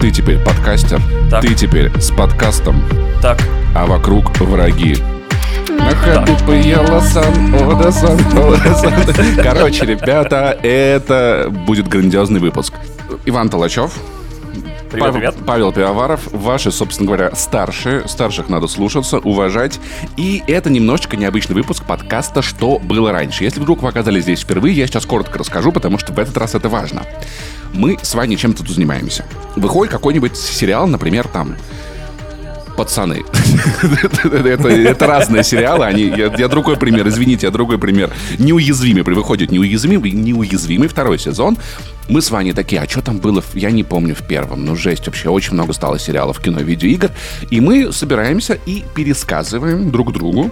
Ты теперь подкастер. Так. Ты теперь с подкастом. Так, А вокруг враги. На ходу поела сан, о да сан, о да сан. Короче, ребята, это будет грандиозный выпуск. Иван Толачев, привет, Пав- привет. Павел Пивоваров, ваши, собственно говоря, старшие. Старших надо слушаться, уважать. И это немножечко необычный выпуск подкаста «Что было раньше». Если вдруг вы оказались здесь впервые, я сейчас коротко расскажу, потому что в этот раз это важно. Мы с вами чем-то тут занимаемся. Выходит какой-нибудь сериал, например, там пацаны. это, это разные сериалы. Они, я, я другой пример, извините, я другой пример. Неуязвимый. Выходит неуязвимый, неуязвимый второй сезон. Мы с вами такие, а что там было? Я не помню в первом. Ну, жесть вообще. Очень много стало сериалов, кино, видеоигр. И мы собираемся и пересказываем друг другу.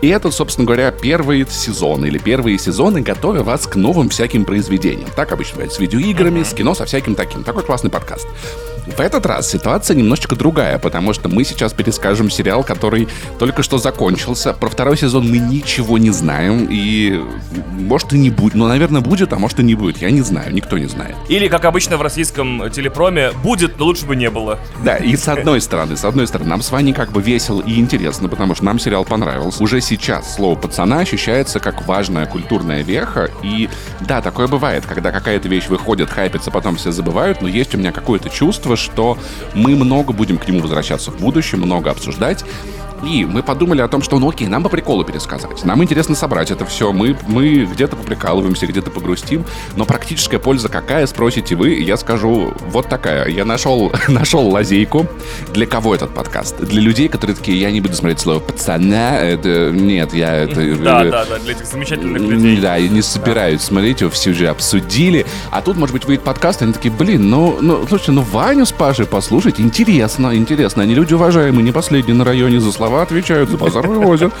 И это, собственно говоря, первый сезон или первые сезоны, готовя вас к новым всяким произведениям. Так обычно бывает с видеоиграми, с кино, со всяким таким. Такой классный подкаст. В этот раз ситуация немножечко другая, потому что мы сейчас перескажем сериал, который только что закончился. Про второй сезон мы ничего не знаем, и может и не будет. Ну, наверное, будет, а может и не будет. Я не знаю, никто не знает. Или, как обычно в российском телепроме, будет, но лучше бы не было. Да, и с одной стороны, с одной стороны, нам с вами как бы весело и интересно, потому что нам сериал понравился. Уже сейчас слово «пацана» ощущается как важная культурная веха, и да, такое бывает, когда какая-то вещь выходит, хайпится, потом все забывают, но есть у меня какое-то чувство, что мы много будем к нему возвращаться в будущем, много обсуждать, и мы подумали о том, что, ну окей, нам по приколу пересказать. Нам интересно собрать это все. Мы, мы где-то поприкалываемся, где-то погрустим. Но практическая польза какая, спросите вы. Я скажу вот такая. Я нашел, нашел лазейку. Для кого этот подкаст? Для людей, которые такие, я не буду смотреть слово пацана. Это, нет, я это... Да, э, да, да, для этих замечательных людей. да, и не собираюсь смотреть, его все уже обсудили. А тут, может быть, выйдет подкаст, и они такие, блин, ну, ну, слушайте, ну Ваню с Пашей послушать, интересно, интересно. Они люди уважаемые, не последние на районе, за слова отвечают, за базар вывозят.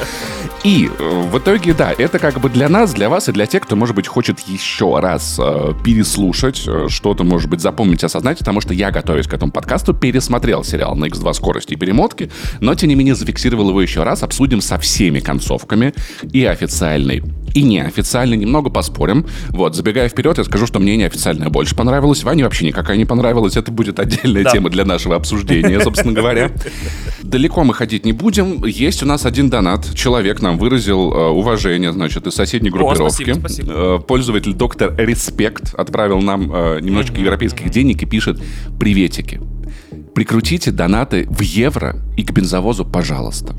И э, в итоге, да, это как бы для нас, для вас и для тех, кто, может быть, хочет еще раз э, переслушать, э, что-то, может быть, запомнить, осознать, потому что я, готовясь к этому подкасту, пересмотрел сериал на X2 скорости и перемотки, но, тем не менее, зафиксировал его еще раз, обсудим со всеми концовками, и официальной, и неофициальной, немного поспорим. Вот, забегая вперед, я скажу, что мне неофициальная больше понравилась, Ване вообще никакая не понравилась, это будет отдельная Да. тема для нашего обсуждения, собственно говоря. Далеко мы ходить не будем. Есть у нас один донат. Человек нам выразил э, уважение, значит, из соседней группировки. спасибо, спасибо. Э, пользователь доктор Респект отправил нам э, немножечко европейских денег и пишет «Приветики. Прикрутите донаты в евро и к бензовозу, пожалуйста».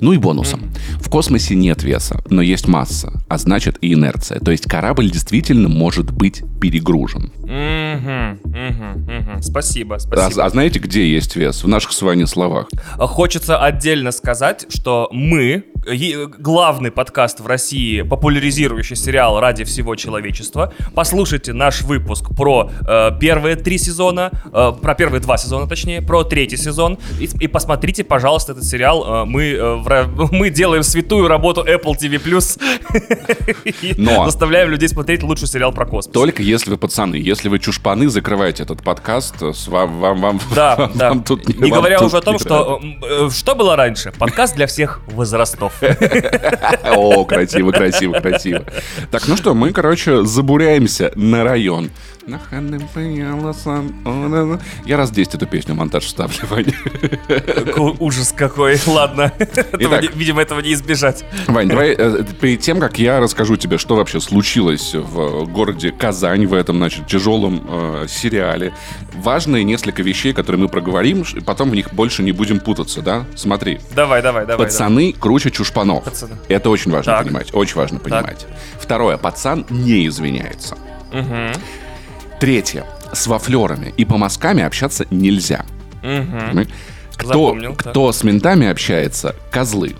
Ну и бонусом. В космосе нет веса, но есть масса, а значит и инерция. То есть корабль действительно может быть перегружен. Мгм. Спасибо, А, спасибо. а знаете, где есть вес? В наших с вами словах. Хочется отдельно сказать, что мы, главный подкаст в России, популяризирующий сериал ради всего человечества, послушайте наш выпуск про э, первые три сезона, э, про первые два сезона, точнее, про третий сезон, и, и посмотрите, пожалуйста, этот сериал. Э, мы, э, в мы делаем святую работу Apple TV+, и Но- заставляем людей смотреть лучший сериал про космос. Только если вы пацаны, если вы чушпаны, закрывайте этот подкаст. С вам, вам, вам, Да, вам- да. вам тут Не вам говоря тут уже о том, что э, что было раньше. Подкаст для всех возрастов. Надо. О, красиво, красиво, красиво. Так, ну что, мы, короче, забуряемся на район. Я раз 10 эту песню монтаж вставлю, Ваня. Какой ужас какой. Ладно. Итак. Видимо, этого не избежать. Вань, давай э, перед тем, как я расскажу тебе, что вообще случилось в городе Казань в этом, значит, тяжелом э, сериале, важные несколько вещей, которые мы проговорим, потом в них больше не будем путаться, да? Смотри, Давай, давай, давай. Пацаны круче чушпанов. Пацаны. Это очень важно Так. понимать. Очень важно понимать. Второе. Пацан не извиняется. давай. Третье. С вафлерами и помазками общаться нельзя. Понимаешь? Кто, Запомнил, так. кто с ментами общается, козлы.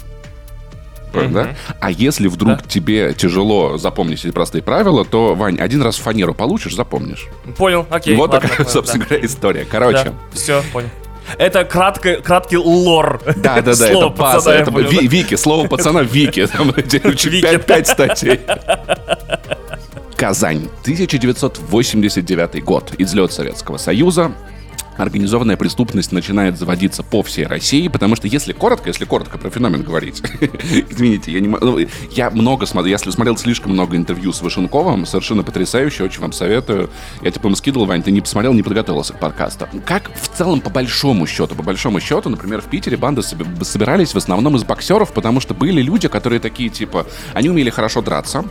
Понял, да? А если вдруг Да. тебе тяжело запомнить эти простые правила, то, Вань, один раз фанеру получишь, запомнишь. Понял, окей. вот ладно, такая, понял, собственно да. говоря, история. Короче, все, понял. Это кратко, краткий лор. Да, да, да, это база. Это. Вики, слово пацана Вики. Там Вики. 5, 5 статей. Казань, 1989 год. Излет Советского Союза. Организованная преступность начинает заводиться по всей России, потому что если коротко, если коротко про феномен говорить, извините, я не ну, я много смотрел, я смотрел слишком много интервью с Вышенковым, совершенно потрясающе, очень вам советую. Я типа ему скидывал, Вань, ты не посмотрел, не подготовился к подкасту. Как в целом по большому счету, по большому счету, например, в Питере банды собирались в основном из боксеров, потому что были люди, которые такие типа, они умели хорошо драться,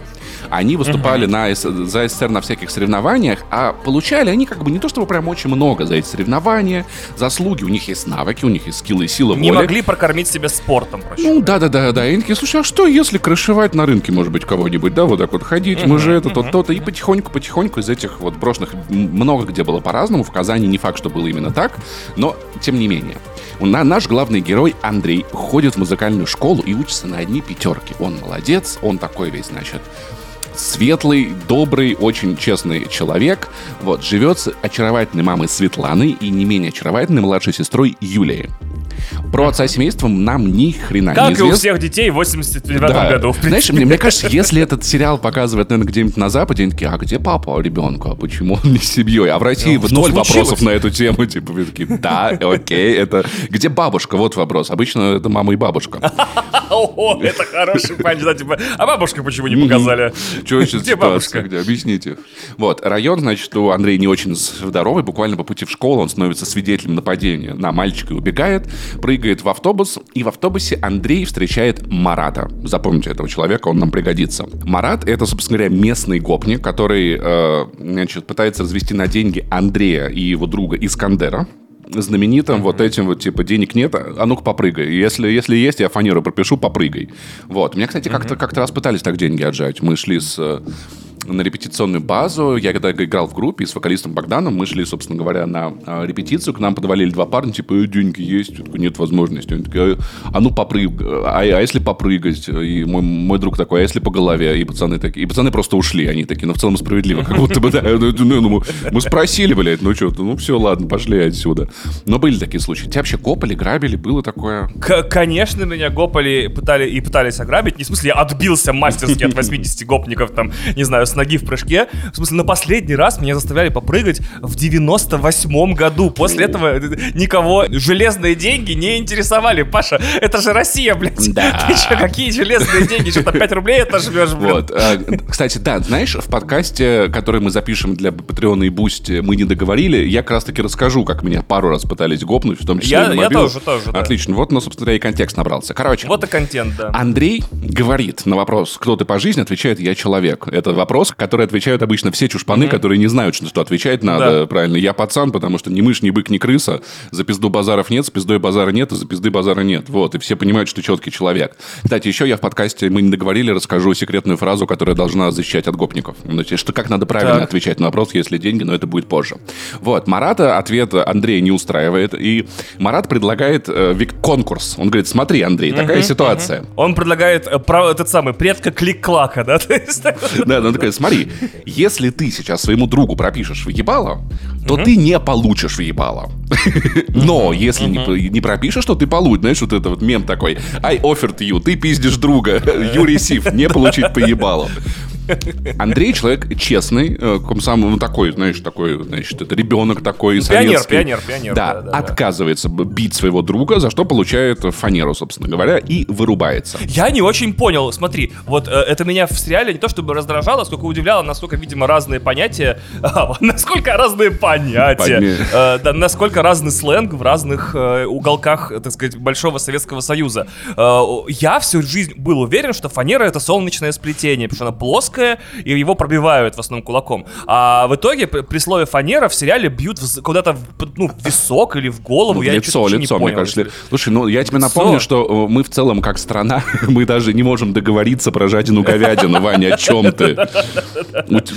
они выступали на, за СССР на всяких соревнованиях, а получали они как бы не то чтобы прям очень много за эти соревнования, заслуги, у них есть навыки, у них есть скиллы и сила Не могли прокормить себя спортом, проще. Ну, да-да-да-да. И такие, слушай, а что если крышевать на рынке, может быть, кого-нибудь, да, вот так вот ходить, мы же это, то, то-то, и потихоньку-потихоньку из этих вот брошенных много где было по-разному, в Казани не факт, что было именно так, но тем не менее. На, наш главный герой Андрей ходит в музыкальную школу и учится на одни пятерки. Он молодец, он такой весь, значит, светлый, добрый, очень честный человек. Вот, живет с очаровательной мамой Светланой и не менее очаровательной младшей сестрой Юлией. Про отца семейства нам ни хрена как не известно. Как и у всех детей в 89 да. году. Знаешь, мне, мне кажется, если этот сериал показывает, наверное, где-нибудь на Западе, они такие, а где папа ребенка? Почему он не с семьей? А в России ну, ноль вопросов на эту тему. Типа, такие, да, окей, это... Где бабушка? Вот вопрос. Обычно это мама и бабушка. О, это хороший панч, да, типа, а бабушка почему не показали? Что сейчас Где бабушка? Где? Объясните. Вот, район, значит, у Андрея не очень здоровый, буквально по пути в школу он становится свидетелем нападения на мальчика и убегает, прыгает в автобус, и в автобусе Андрей встречает Марата. Запомните этого человека, он нам пригодится. Марат — это, собственно говоря, местный гопник, который, э, значит, пытается развести на деньги Андрея и его друга Искандера, знаменитым mm-hmm. вот этим вот, типа, денег нет, а ну-ка попрыгай. Если, если есть, я фанеру пропишу, попрыгай. Вот. Меня, кстати, mm-hmm. как-то, как-то раз пытались так деньги отжать. Мы шли с э, на репетиционную базу. Я когда играл в группе с вокалистом Богданом, мы шли, собственно говоря, на а, репетицию. К нам подвалили два парня, типа, э, деньги есть? Такой, нет возможности. Они такие, а ну попрыг... а, а если попрыгать? И мой, мой друг такой, а если по голове? И пацаны такие, и пацаны просто ушли. Они такие, ну в целом справедливо, как будто бы, да. Ну, ну, ну, мы спросили, блядь, ну что, ну все, ладно, пошли отсюда. Но были такие случаи. Тебя вообще копали, грабили, было такое? Конечно, меня гопали пытали, и пытались ограбить. Не в смысле, я отбился мастерски от 80 гопников, там, не знаю, с ноги в прыжке. В смысле, на последний раз меня заставляли попрыгать в 98-м году. После этого никого железные деньги не интересовали. Паша, это же Россия, блядь. Да. Ты что, какие железные деньги? Что-то 5 рублей отожмешь, блядь. Вот. А, кстати, да, знаешь, в подкасте, который мы запишем для Patreon а и Boosty, мы не договорили, я как раз-таки расскажу, как меня пару раз пытались гопнуть, в том числе я, я тоже, тоже, да. Отлично. Вот, ну, собственно, и контекст набрался. Короче. Вот и контент, да. Андрей говорит на вопрос, кто ты по жизни, отвечает, я человек. Это вопрос, который отвечают обычно все чушпаны, mm-hmm. которые не знают, что отвечать надо да. правильно. Я пацан, потому что ни мышь, ни бык, ни крыса. За пизду базаров нет, с пиздой базара нет, и за пизды базара нет. Вот, и все понимают, что четкий человек. Кстати, еще я в подкасте, мы не договорили, расскажу секретную фразу, которая должна защищать от гопников. Значит, что как надо правильно так. отвечать на вопрос, если деньги, но это будет позже. Вот, Марата ответ Андрея не устраивает, и Марат предлагает э, конкурс. Он говорит, смотри, Андрей, такая uh-huh, ситуация. Uh-huh. Он предлагает э, про, этот самый предка клик-клака, да? Да, он такой, смотри, если ты сейчас своему другу пропишешь въебало, то угу. ты не получишь въебало. Но если не, не пропишешь, то ты получишь. Знаешь, вот это вот мем такой. I offered you, ты пиздишь друга. You receive, не получить поебало. Андрей человек честный, э, сам, ну, такой, знаешь, такой, значит, это ребенок такой Пионер, пионер, пионер. Да, да, да отказывается да. бить своего друга, за что получает фанеру, собственно говоря, и вырубается. Я не очень понял, смотри, вот э, это меня в сериале не то чтобы раздражало, сколько удивляло, насколько, видимо, разные понятия, а, насколько разные понятия, э, да, насколько разный сленг в разных э, уголках, так сказать, Большого Советского Союза. Э, я всю жизнь был уверен, что фанера это солнечное сплетение, потому что она плоская, узкое, и его пробивают в основном кулаком. А в итоге при слове фанера в сериале бьют куда-то ну, в висок или в голову. Ну, я лицо, лицо, не понял, мне кажется. Если... Слушай, ну я тебе лицо. напомню, что э, мы в целом как страна, мы даже не можем договориться про жадину говядину, Ваня, о чем ты?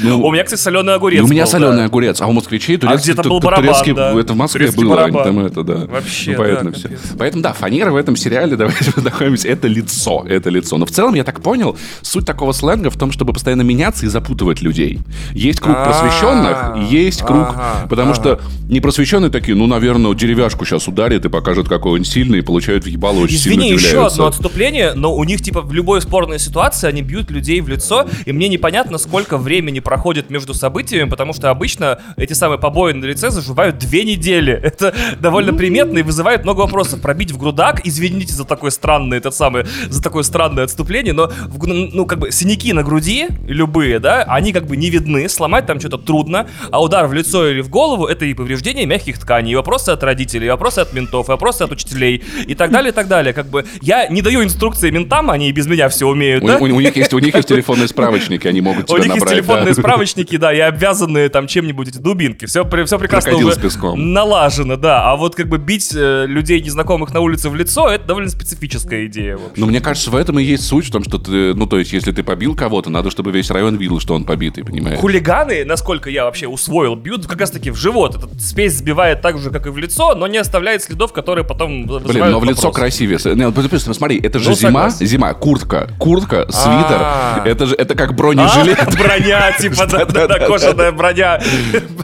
Ну, у меня, кстати, соленый огурец У меня соленый огурец, а у москвичей турецкий... А барабан, Это в Москве было, там это, да. Вообще, Поэтому все. Поэтому, да, фанера в этом сериале, давайте познакомимся, это лицо, это лицо. Но в целом, я так понял, суть такого сленга в том, чтобы постоянно постоянно меняться и запутывать людей. Есть круг просвещенных, есть круг... Потому что непросвещенные такие, ну, наверное, деревяшку сейчас ударит и покажет, какой он сильный, и получают в ебало очень Извини, сильно еще одно отступление, но у них, типа, в любой спорной ситуации они бьют людей в лицо, и мне непонятно, сколько времени проходит между событиями, потому что обычно эти самые побои на лице заживают две недели. Это довольно приметно и вызывает много вопросов. Пробить в грудак, извините за такой странный, этот самый, за такое странное отступление, но, в, ну, как бы, синяки на груди, любые, да, они как бы не видны, сломать там что-то трудно, а удар в лицо или в голову — это и повреждение мягких тканей, и вопросы от родителей, и вопросы от ментов, и вопросы от учителей, и так далее, и так далее. Как бы я не даю инструкции ментам, они и без меня все умеют, у, да? У, у, них есть, у них есть телефонные справочники, они могут тебя У них набрать, есть телефонные да. справочники, да, и обвязанные там чем-нибудь эти дубинки. Все, все прекрасно Крокодил уже налажено, да. А вот как бы бить э, людей незнакомых на улице в лицо, это довольно специфическая идея. Но мне кажется, в этом и есть суть, в том, что ты, ну, то есть, если ты побил кого-то, надо, чтобы весь район видел, что он побитый, понимаешь? Хулиганы, насколько я вообще усвоил, бьют как раз таки в живот. Этот спесь сбивает так же, как и в лицо, но не оставляет следов, которые потом вызывают Блин, но в лицо вопросы. красивее. Не, ну, смотри, это же Ну, зима, согласен. зима, куртка, куртка, свитер. А. Это же, это как А, бронежилет. броня, типа, да, да, да, кожаная броня.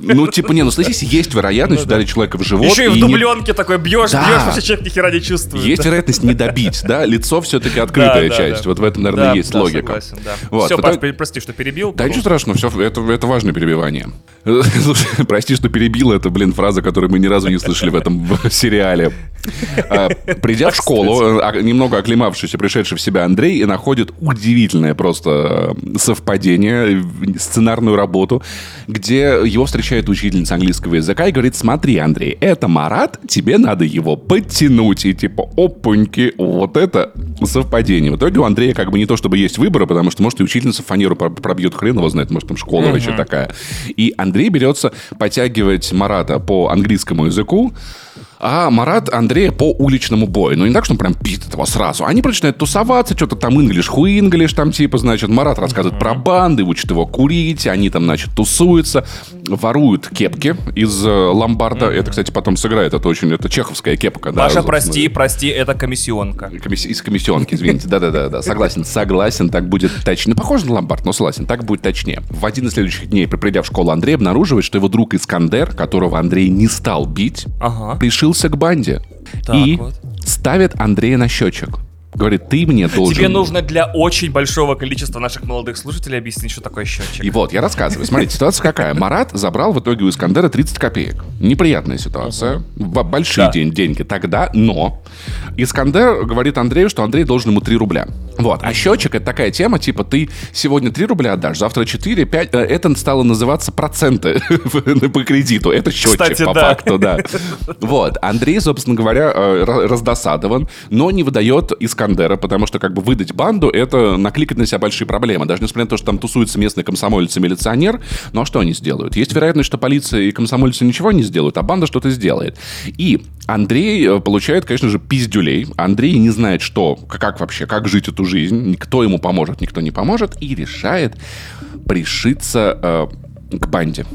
Ну, типа, не, ну, здесь есть вероятность ударить человека в живот. Еще и в дубленке такой бьешь, бьешь, вообще человек ни хера не чувствует. Есть вероятность не добить, да? Лицо все-таки открытая часть. Вот в этом, наверное, есть логика. Все, прости, что перебил. Да ничего страшного, все, это, это важное перебивание. Слушай, прости, что перебил, это, блин, фраза, которую мы ни разу не слышали в этом сериале. А, Придя в школу, а, немного оклемавшись и пришедший в себя Андрей находит удивительное просто э, совпадение, сценарную работу, где его встречает учительница английского языка и говорит, смотри, Андрей, это Марат, тебе надо его подтянуть. И типа, опаньки, вот это совпадение. В итоге у Андрея как бы не то, чтобы есть выбора, потому что, может, и учительница фанеру про- пробьет, хрен его знает, может, там школа вообще такая. И Андрей берется подтягивать Марата по английскому языку, а Марат Андрея по уличному бою. Ну, не так, что он прям пиздит его сразу. Они начинают тусоваться, что-то там инглиш, хуинглиш, там типа, значит, Марат рассказывает про банды, учит его курить, они там, значит, тусуются, воруют кепки из э, ломбарда. Это, кстати, потом сыграет, это очень, это чеховская кепка. да, Паша, собственно. прости, прости, это комиссионка. Комисси- Из комиссионки, извините. Да-да-да, да, согласен, согласен, так будет точнее. Ну, похоже на ломбард, но согласен, так будет точнее. В один из следующих дней, придя в школу, Андрей обнаруживает, что его друг Искандер, которого Андрей не стал бить, Ага. Пришился к банде Так и вот. ставит Андрея на счетчик. Говорит, ты мне должен... Тебе нужно для очень большого количества наших молодых слушателей объяснить, что такое счетчик. И вот, я рассказываю. Смотрите, ситуация какая. Марат забрал в итоге у Искандера 30 копеек. Неприятная ситуация. Б- Большие Да. день- деньги тогда, но Искандер говорит Андрею, что Андрей должен ему 3 рубля. Вот. А счетчик это такая тема, типа ты сегодня 3 рубля отдашь, завтра 4, 5. Э, Это стало называться проценты по кредиту. Это счетчик Кстати, по да. факту, да. Вот. Андрей, собственно говоря, э, ра- раздосадован, но не выдает Искандера, потому что как бы выдать банду — это накликать на себя большие проблемы. Даже несмотря на то, что там тусуется местный комсомолец и милиционер, ну а что они сделают? Есть вероятность, что полиция и комсомольцы ничего не сделают, а банда что-то сделает. И Андрей э, получает, конечно же, пиздюлей. Андрей не знает, что, как вообще, как жить эту жизнь. Никто ему поможет, никто не поможет. И решает пришиться э, к банде.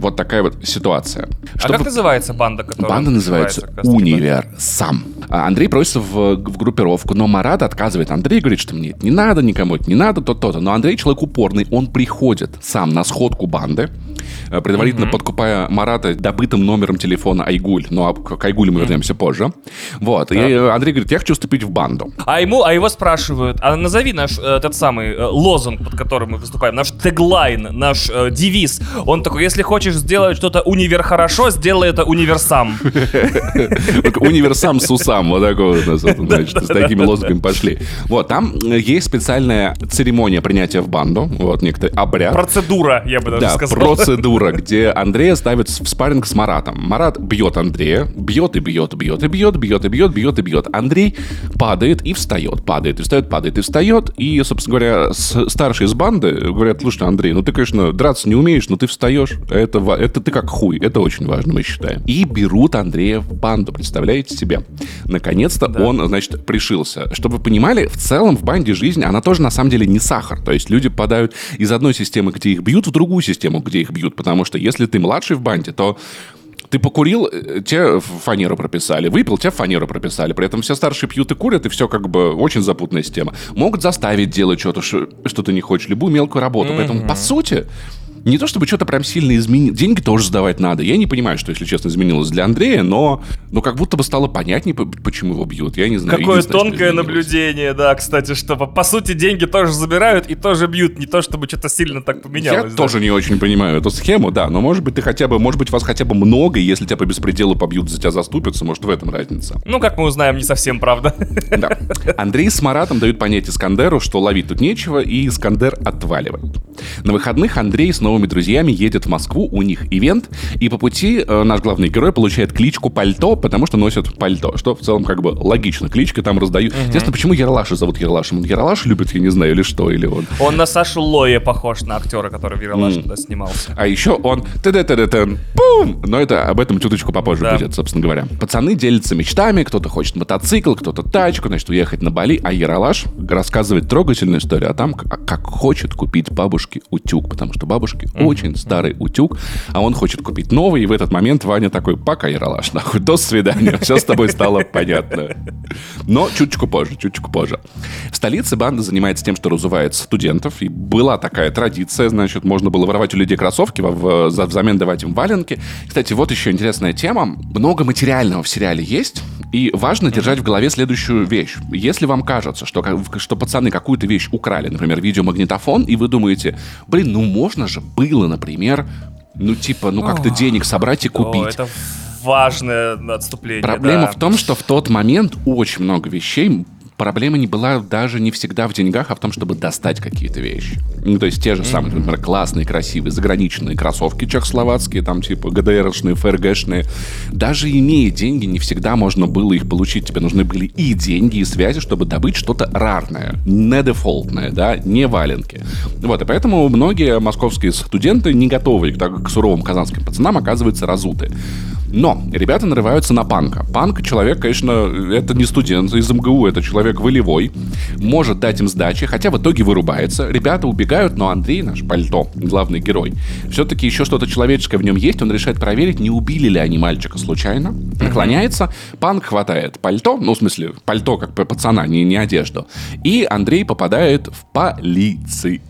Вот такая вот ситуация. А Чтобы- как называется банда, которая... Банда называется таки Универ сам. А Андрей просится в, в группировку, но Марат отказывает. Андрей говорит, что мне это не надо, никому это не надо, то-то. Но Андрей человек упорный, он приходит сам на сходку банды, э, предварительно подкупая Марата добытым номером телефона Айгуль. Ну, а к Айгулю мы вернемся позже. Вот. И э, Андрей говорит, я хочу вступить в банду. А ему, а его спрашивают, а назови наш э, этот самый э, лозунг, под которым мы выступаем, наш теглайн, наш э, девиз. Он такой, если хочешь сделать что-то универ хорошо, сделай это универсам. Универсам Сусам, вот такой у нас, значит, с такими лозунгами пошли. Вот, там э, есть специальная церемония принятия в банду, вот, некоторый обряд. Процедура, я бы даже Да, сказал. Процедура, где Андрея ставит в спарринг с Маратом. Марат бьет Андрея, бьет и бьет, бьет и бьет, бьет и бьет, бьет и бьет. Андрей падает и встает, падает и встает, падает и встает. И, собственно говоря, старшие из банды говорят, слушай, Андрей, ну ты, конечно, драться не умеешь, но ты встаешь. Это, это ты как хуй, это очень важно, мы считаем. И берут Андрея в банду, представляете себе? Наконец-то он, значит, пришился. Чтобы вы понимали, в целом в банде жизнь, она тоже на самом деле не сахар. То есть люди попадают из одной системы, где их бьют, в другую систему, где их бьют. Потому что если ты младший в банде, то Ты покурил, э, тебе фанеру прописали. Выпил, тебе фанеру прописали. При этом все старшие пьют и курят, и все как бы очень запутанная система. Могут заставить делать что-то, что ты не хочешь, любую мелкую работу. Mm-hmm. Поэтому, по сути, не то чтобы что-то прям сильно изменилось. Деньги тоже сдавать надо. Я не понимаю, что, если честно, изменилось для Андрея, но, но как будто бы стало понятнее, почему его бьют. Я не знаю. Какое тонкое наблюдение, да, кстати, что по, по сути деньги тоже забирают и тоже бьют. Не то, чтобы что-то сильно так поменялось. Я да. тоже не очень понимаю эту схему, да. Но может быть ты хотя бы, может быть вас хотя бы много, если тебя по беспределу побьют, за тебя заступятся, может в этом разница. Ну, как мы узнаем, не совсем правда. Да. Андрей с Маратом дают понять Искандеру, что ловить тут нечего, и Искандер отваливает. На выходных Андрей снова новыми друзьями едет в Москву, у них ивент, и по пути э, наш главный герой получает кличку Пальто, потому что носит пальто, что в целом как бы логично, кличка там раздают. Угу. Интересно, почему Ералаша зовут Ералашем? Он Ералаш любит, я не знаю, или что, или он... Он на Сашу Лоя похож, на актера, который в Ералаш mm. снимался. А еще он... Пум! Но это об этом чуточку попозже да. будет, собственно говоря. Пацаны делятся мечтами, кто-то хочет мотоцикл, кто-то тачку, значит, уехать на Бали, а Ералаш рассказывает трогательную историю о том, как, хочет купить бабушке утюг, потому что бабушке бабушки. Mm-hmm. Очень старый утюг, а он хочет купить новый, и в этот момент Ваня такой, пока, Яралаш, нахуй, до свидания, все с тобой стало понятно. Но чуточку позже, чуточку позже. В столице банда занимается тем, что разувает студентов, и была такая традиция, значит, можно было воровать у людей кроссовки, взамен давать им валенки. Кстати, вот еще интересная тема. Много материального в сериале есть, и важно держать в голове следующую вещь. Если вам кажется, что, что пацаны какую-то вещь украли, например, видеомагнитофон, и вы думаете, блин, ну можно же было, например, ну, типа, ну, как-то денег собрать и купить. О, это важное отступление. Проблема да. в том, что в тот момент очень много вещей проблема не была даже не всегда в деньгах, а в том, чтобы достать какие-то вещи. Ну, то есть те же самые, например, классные, красивые, заграничные кроссовки чехословацкие, там типа ГДРшные, ФРГшные. Даже имея деньги, не всегда можно было их получить. Тебе нужны были и деньги, и связи, чтобы добыть что-то рарное, не дефолтное, да, не валенки. Вот, и поэтому многие московские студенты, не готовые к, к суровым казанским пацанам, оказываются разуты. Но ребята нарываются на панка. Панк человек, конечно, это не студент из МГУ, это человек волевой, может дать им сдачи, хотя в итоге вырубается. Ребята убегают, но Андрей, наш пальто, главный герой, все-таки еще что-то человеческое в нем есть, он решает проверить, не убили ли они мальчика случайно. Наклоняется, панк хватает пальто, ну, в смысле, пальто как пацана, не, не одежду. И Андрей попадает в полицию.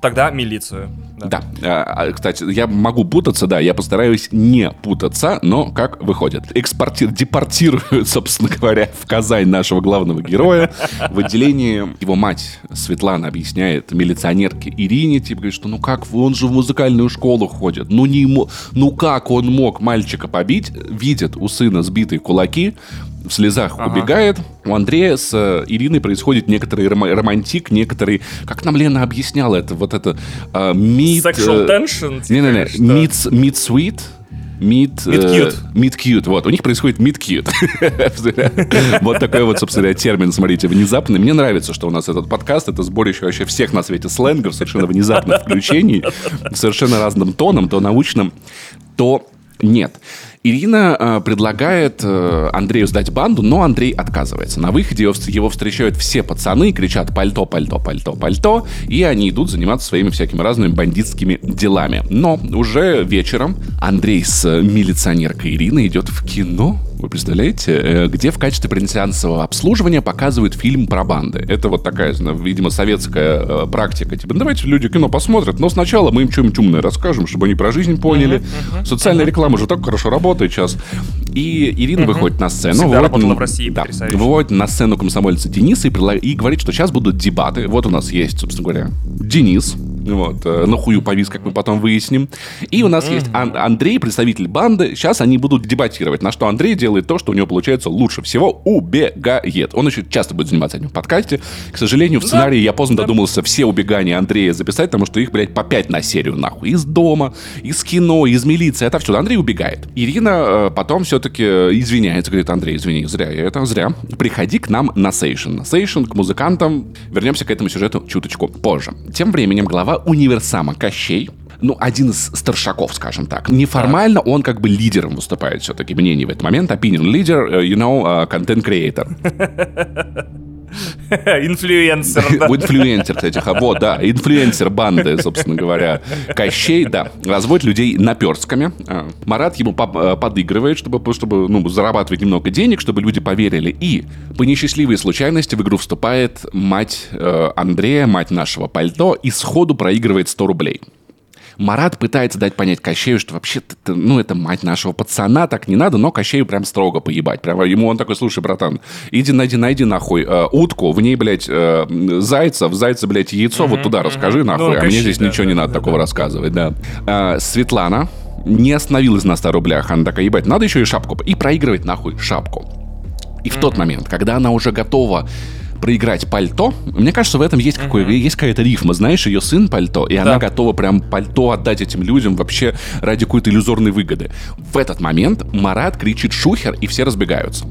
Тогда милицию. Да. да. А, кстати, я могу путаться, да, я постараюсь не путаться, но как выходит. Экспорти... Депортируют, собственно говоря, в Казань нашего главного героя. В отделении его мать Светлана объясняет милиционерке Ирине, типа, говорит, что ну как, он же в музыкальную школу ходит. Ну, не ему... ну как он мог мальчика побить? Видит у сына сбитые кулаки, в слезах ага. убегает. У Андрея с э, Ириной происходит некоторый ром- романтик, некоторый... Как нам Лена объясняла это? Вот это... Э, meet, Sexual э, tension? Не-не-не. Meet, meet sweet? Meet, meet cute. Э, meet cute. Вот, у них происходит meet cute. вот такой вот, собственно, термин, смотрите, внезапный. Мне нравится, что у нас этот подкаст, это сборище вообще всех на свете сленгов, совершенно внезапных включений, совершенно разным тоном, то научным, то нет. Ирина э, предлагает э, Андрею сдать банду, но Андрей отказывается. На выходе его встречают все пацаны, кричат «пальто, пальто, пальто, пальто», и они идут заниматься своими всякими разными бандитскими делами. Но уже вечером Андрей с милиционеркой Ириной идет в кино вы представляете? Э, где в качестве пренсиансового обслуживания показывают фильм про банды. Это вот такая, видимо, советская э, практика. Типа, давайте люди кино посмотрят, но сначала мы им что-нибудь умное расскажем, чтобы они про жизнь поняли. Uh-huh, uh-huh, Социальная uh-huh. реклама же так хорошо работает сейчас. И Ирина uh-huh. выходит на сцену. Всегда выводит, в России, да, выводит на сцену комсомольца Дениса и, и говорит, что сейчас будут дебаты. Вот у нас есть, собственно говоря, Денис, вот, э, на хую повис, как мы потом выясним. И у нас есть Ан- Андрей, представитель банды. Сейчас они будут дебатировать, на что Андрей делает то, что у него получается лучше всего, убегает. Он еще часто будет заниматься этим в подкасте. К сожалению, в сценарии да, я поздно да. додумался все убегания Андрея записать, потому что их, блядь, по пять на серию, нахуй. Из дома, из кино, из милиции, это все. Андрей убегает. Ирина э, потом все-таки извиняется, говорит, Андрей, извини, зря я это, зря. Приходи к нам на сейшн. На сейшн, к музыкантам. Вернемся к этому сюжету чуточку позже. Тем временем глава универсама Кощей ну, один из старшаков, скажем так. Неформально он как бы лидером выступает все-таки мнение в этот момент. Opinion leader, uh, you know, content creator. Инфлюенсер. Инфлюенсер, кстати, ха, вот, да, инфлюенсер банды, собственно говоря. Кощей, да, разводит людей наперстками. А, Марат ему э, подыгрывает, чтобы, чтобы ну, зарабатывать немного денег, чтобы люди поверили. И по несчастливой случайности в игру вступает мать э, Андрея, мать нашего пальто, и сходу проигрывает 100 рублей. Марат пытается дать понять Кощею, что вообще-то, ну, это мать нашего пацана, так не надо, но Кощею прям строго поебать. Прямо ему он такой, слушай, братан, иди найди, найди нахуй э, утку, в ней, блядь, э, зайца, в зайце, блядь, яйцо, вот туда расскажи нахуй, Ну, а мне Кощей, здесь да, ничего да, не надо да, такого да. рассказывать, да. А, Светлана не остановилась на 100 рублях, она такая, ебать, надо еще и шапку, и проигрывает нахуй шапку. И в тот момент, когда она уже готова проиграть пальто, мне кажется, в этом есть, какой, есть какая-то рифма. Знаешь, ее сын пальто, и она готова прям пальто отдать этим людям вообще ради какой-то иллюзорной выгоды. В этот момент Марат кричит «шухер», и все разбегаются.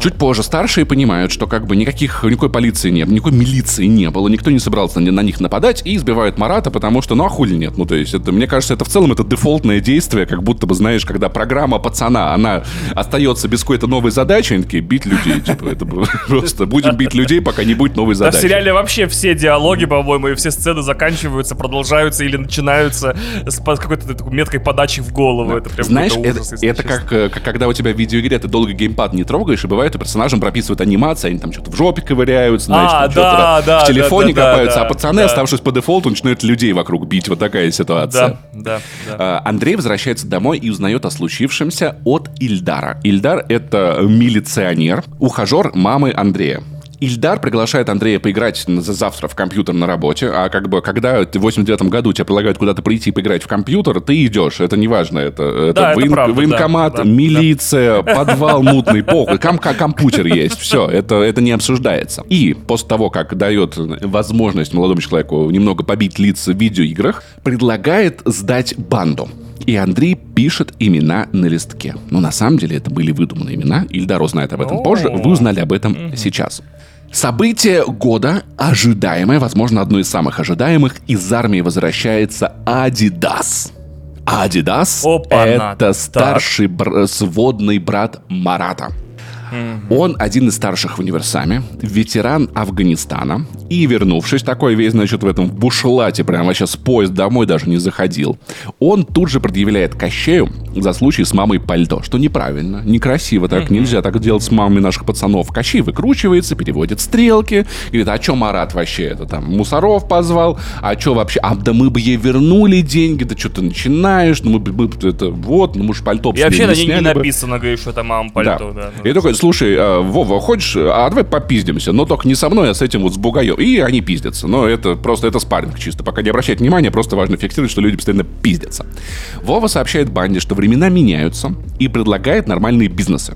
Чуть позже старшие понимают, что как бы никаких, никакой полиции нет, никакой милиции не было, никто не собирался на, на них нападать, и избивают Марата, потому что, ну а хули нет? Ну, то есть, это, мне кажется, это в целом это дефолтное действие, как будто бы, знаешь, когда программа пацана, она остается без какой-то новой задачи, они такие, бить людей, типа, это просто будем бить людей, пока не будет новой Да, в задачи. сериале вообще все диалоги, по-моему, и все сцены заканчиваются, продолжаются или начинаются с какой-то такой меткой подачи в голову. Это прям Знаешь, это, как, э, как когда у тебя в видеоигре ты долго геймпад не трогаешь, и бывает, у персонажам прописывают анимации, они там что-то в жопе ковыряются, знаешь, А, там что-то да, в да, телефоне да, да, копаются, да, а пацаны, да. оставшись по дефолту, начинают людей вокруг бить. Вот такая ситуация. Да, да, да. А, Андрей возвращается домой и узнает о случившемся от Ильдара.Ильдар — это милиционер, ухажер мамы Андрея. Ильдар приглашает Андрея поиграть завтра в компьютер на работе, а как бы когда в 89 году тебе предлагают куда-то прийти и поиграть в компьютер, ты идешь, это не важно, это, это, Да, это воен- правда, военкомат, да, да, милиция, подвал мутный, похуй, ком- ко- компьютер есть, все, это, это не обсуждается. И после того, как дает возможность молодому человеку немного побить лица в видеоиграх, предлагает сдать банду. И Андрей пишет имена на листке. Но на самом деле это были выдуманные имена. Ильдар узнает об этом О. позже. Вы узнали об этом сейчас. Событие года ожидаемое, возможно, одно из самых ожидаемых. Из армии возвращается Адидас. Адидас это старший бр- сводный брат Марата. Он один из старших в универсаме, ветеран Афганистана. И вернувшись, такой весь, значит, в этом бушлате, прямо сейчас поезд домой даже не заходил, он тут же предъявляет Кощею за случай с мамой пальто, что неправильно, некрасиво, так нельзя так делать с мамами наших пацанов. Кощей выкручивается, переводит стрелки, говорит, а чё Марат вообще это там, мусоров позвал, а чё вообще, а да мы бы ей вернули деньги, да что ты начинаешь, ну мы бы, бы это, вот, ну мы же пальто И с вообще на не ней не бы». написано, говорю, что это мама пальто. Да. И такой, слушай, э, Вова, хочешь, а давай попиздимся, но только не со мной, а с этим вот с бугаем. И они пиздятся. Но это просто, это спарринг чисто. Пока не обращать внимания, просто важно фиксировать, что люди постоянно пиздятся. Вова сообщает банде, что времена меняются и предлагает нормальные бизнесы.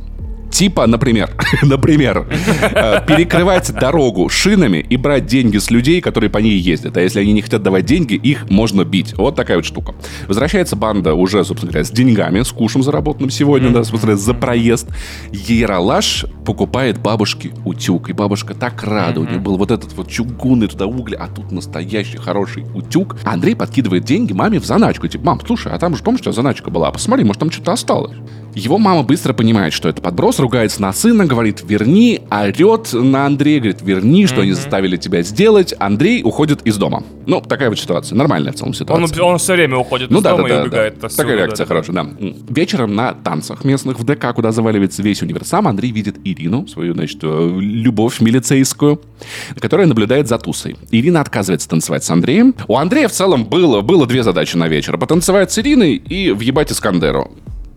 Типа, например, например, э, перекрывать дорогу шинами и брать деньги с людей, которые по ней ездят. А если они не хотят давать деньги, их можно бить. Вот такая вот штука. Возвращается банда уже, собственно говоря, с деньгами, с кушем заработанным сегодня, да, собственно, за проезд. Ералаш покупает бабушке утюг. И бабушка так рада. У нее был вот этот вот чугунный туда угли, а тут настоящий хороший утюг. А Андрей подкидывает деньги маме в заначку. Типа, мам, слушай, а там же, помнишь, у тебя заначка была? Посмотри, может, там что-то осталось. Его мама быстро понимает, что это подброс, ругается на сына, говорит, верни, орет на Андрея, говорит, верни, что они заставили тебя сделать. Андрей уходит из дома. Ну, такая вот ситуация. Нормальная в целом Он, ситуация. он все время уходит Ну из да, да, дома и да, убегает да. отсюда, Такая да, реакция да. хорошая, да. М. Вечером на танцах местных в ДК, куда заваливается весь универсам, Андрей видит Ирину, свою, значит, э, любовь милицейскую, которая наблюдает за тусой. Ирина отказывается танцевать с Андреем. У Андрея в целом было, было две задачи на вечер. Потанцевать с Ириной и въебать Искандеру.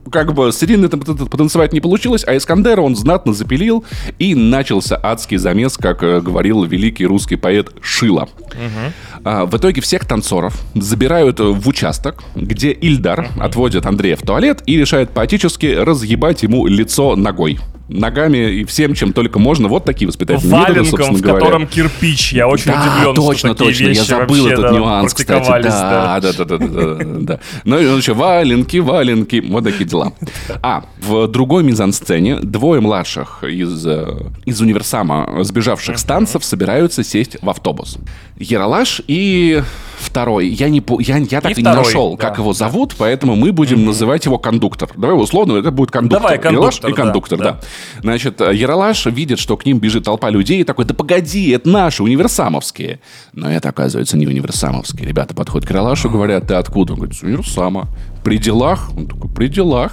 Как бы с Ириной потанцевать не получилось, а Искандера он знатно запилил, и начался адский замес, как э, говорил великий русский поэт Шила. А, в итоге всех танцоров забирают в участок, где Ильдар отводит Андрея в туалет и решает поэтически разъебать ему лицо ногой. Ногами и всем, чем только можно. Вот такие воспитательные методы, Валенком, собственно в говоря. котором кирпич. Я очень да, удивлен, точно, что такие точно. вещи Я забыл вообще, этот да, нюанс, кстати. Да, да, да, да, да, да. Ну и еще валенки, валенки, вот такие дела. А в другой мизансцене двое младших из, э, из универсама, сбежавших с танцев, собираются сесть в автобус. Ералаш и второй. Я, не, я, я так и, и второй, не нашел, да. как его зовут, поэтому мы будем mm-hmm. называть его кондуктор. Давай условно, это будет кондуктор. Давай, кондуктор, Ералаш и кондуктор, да, да. да. Значит, Ералаш видит, что к ним бежит толпа людей, и такой, да погоди, это наши, универсамовские. Но это, оказывается, не универсамовские. Ребята подходят к Ералашу, говорят, ты откуда? Он говорит, с универсама. При делах? Он такой, при делах.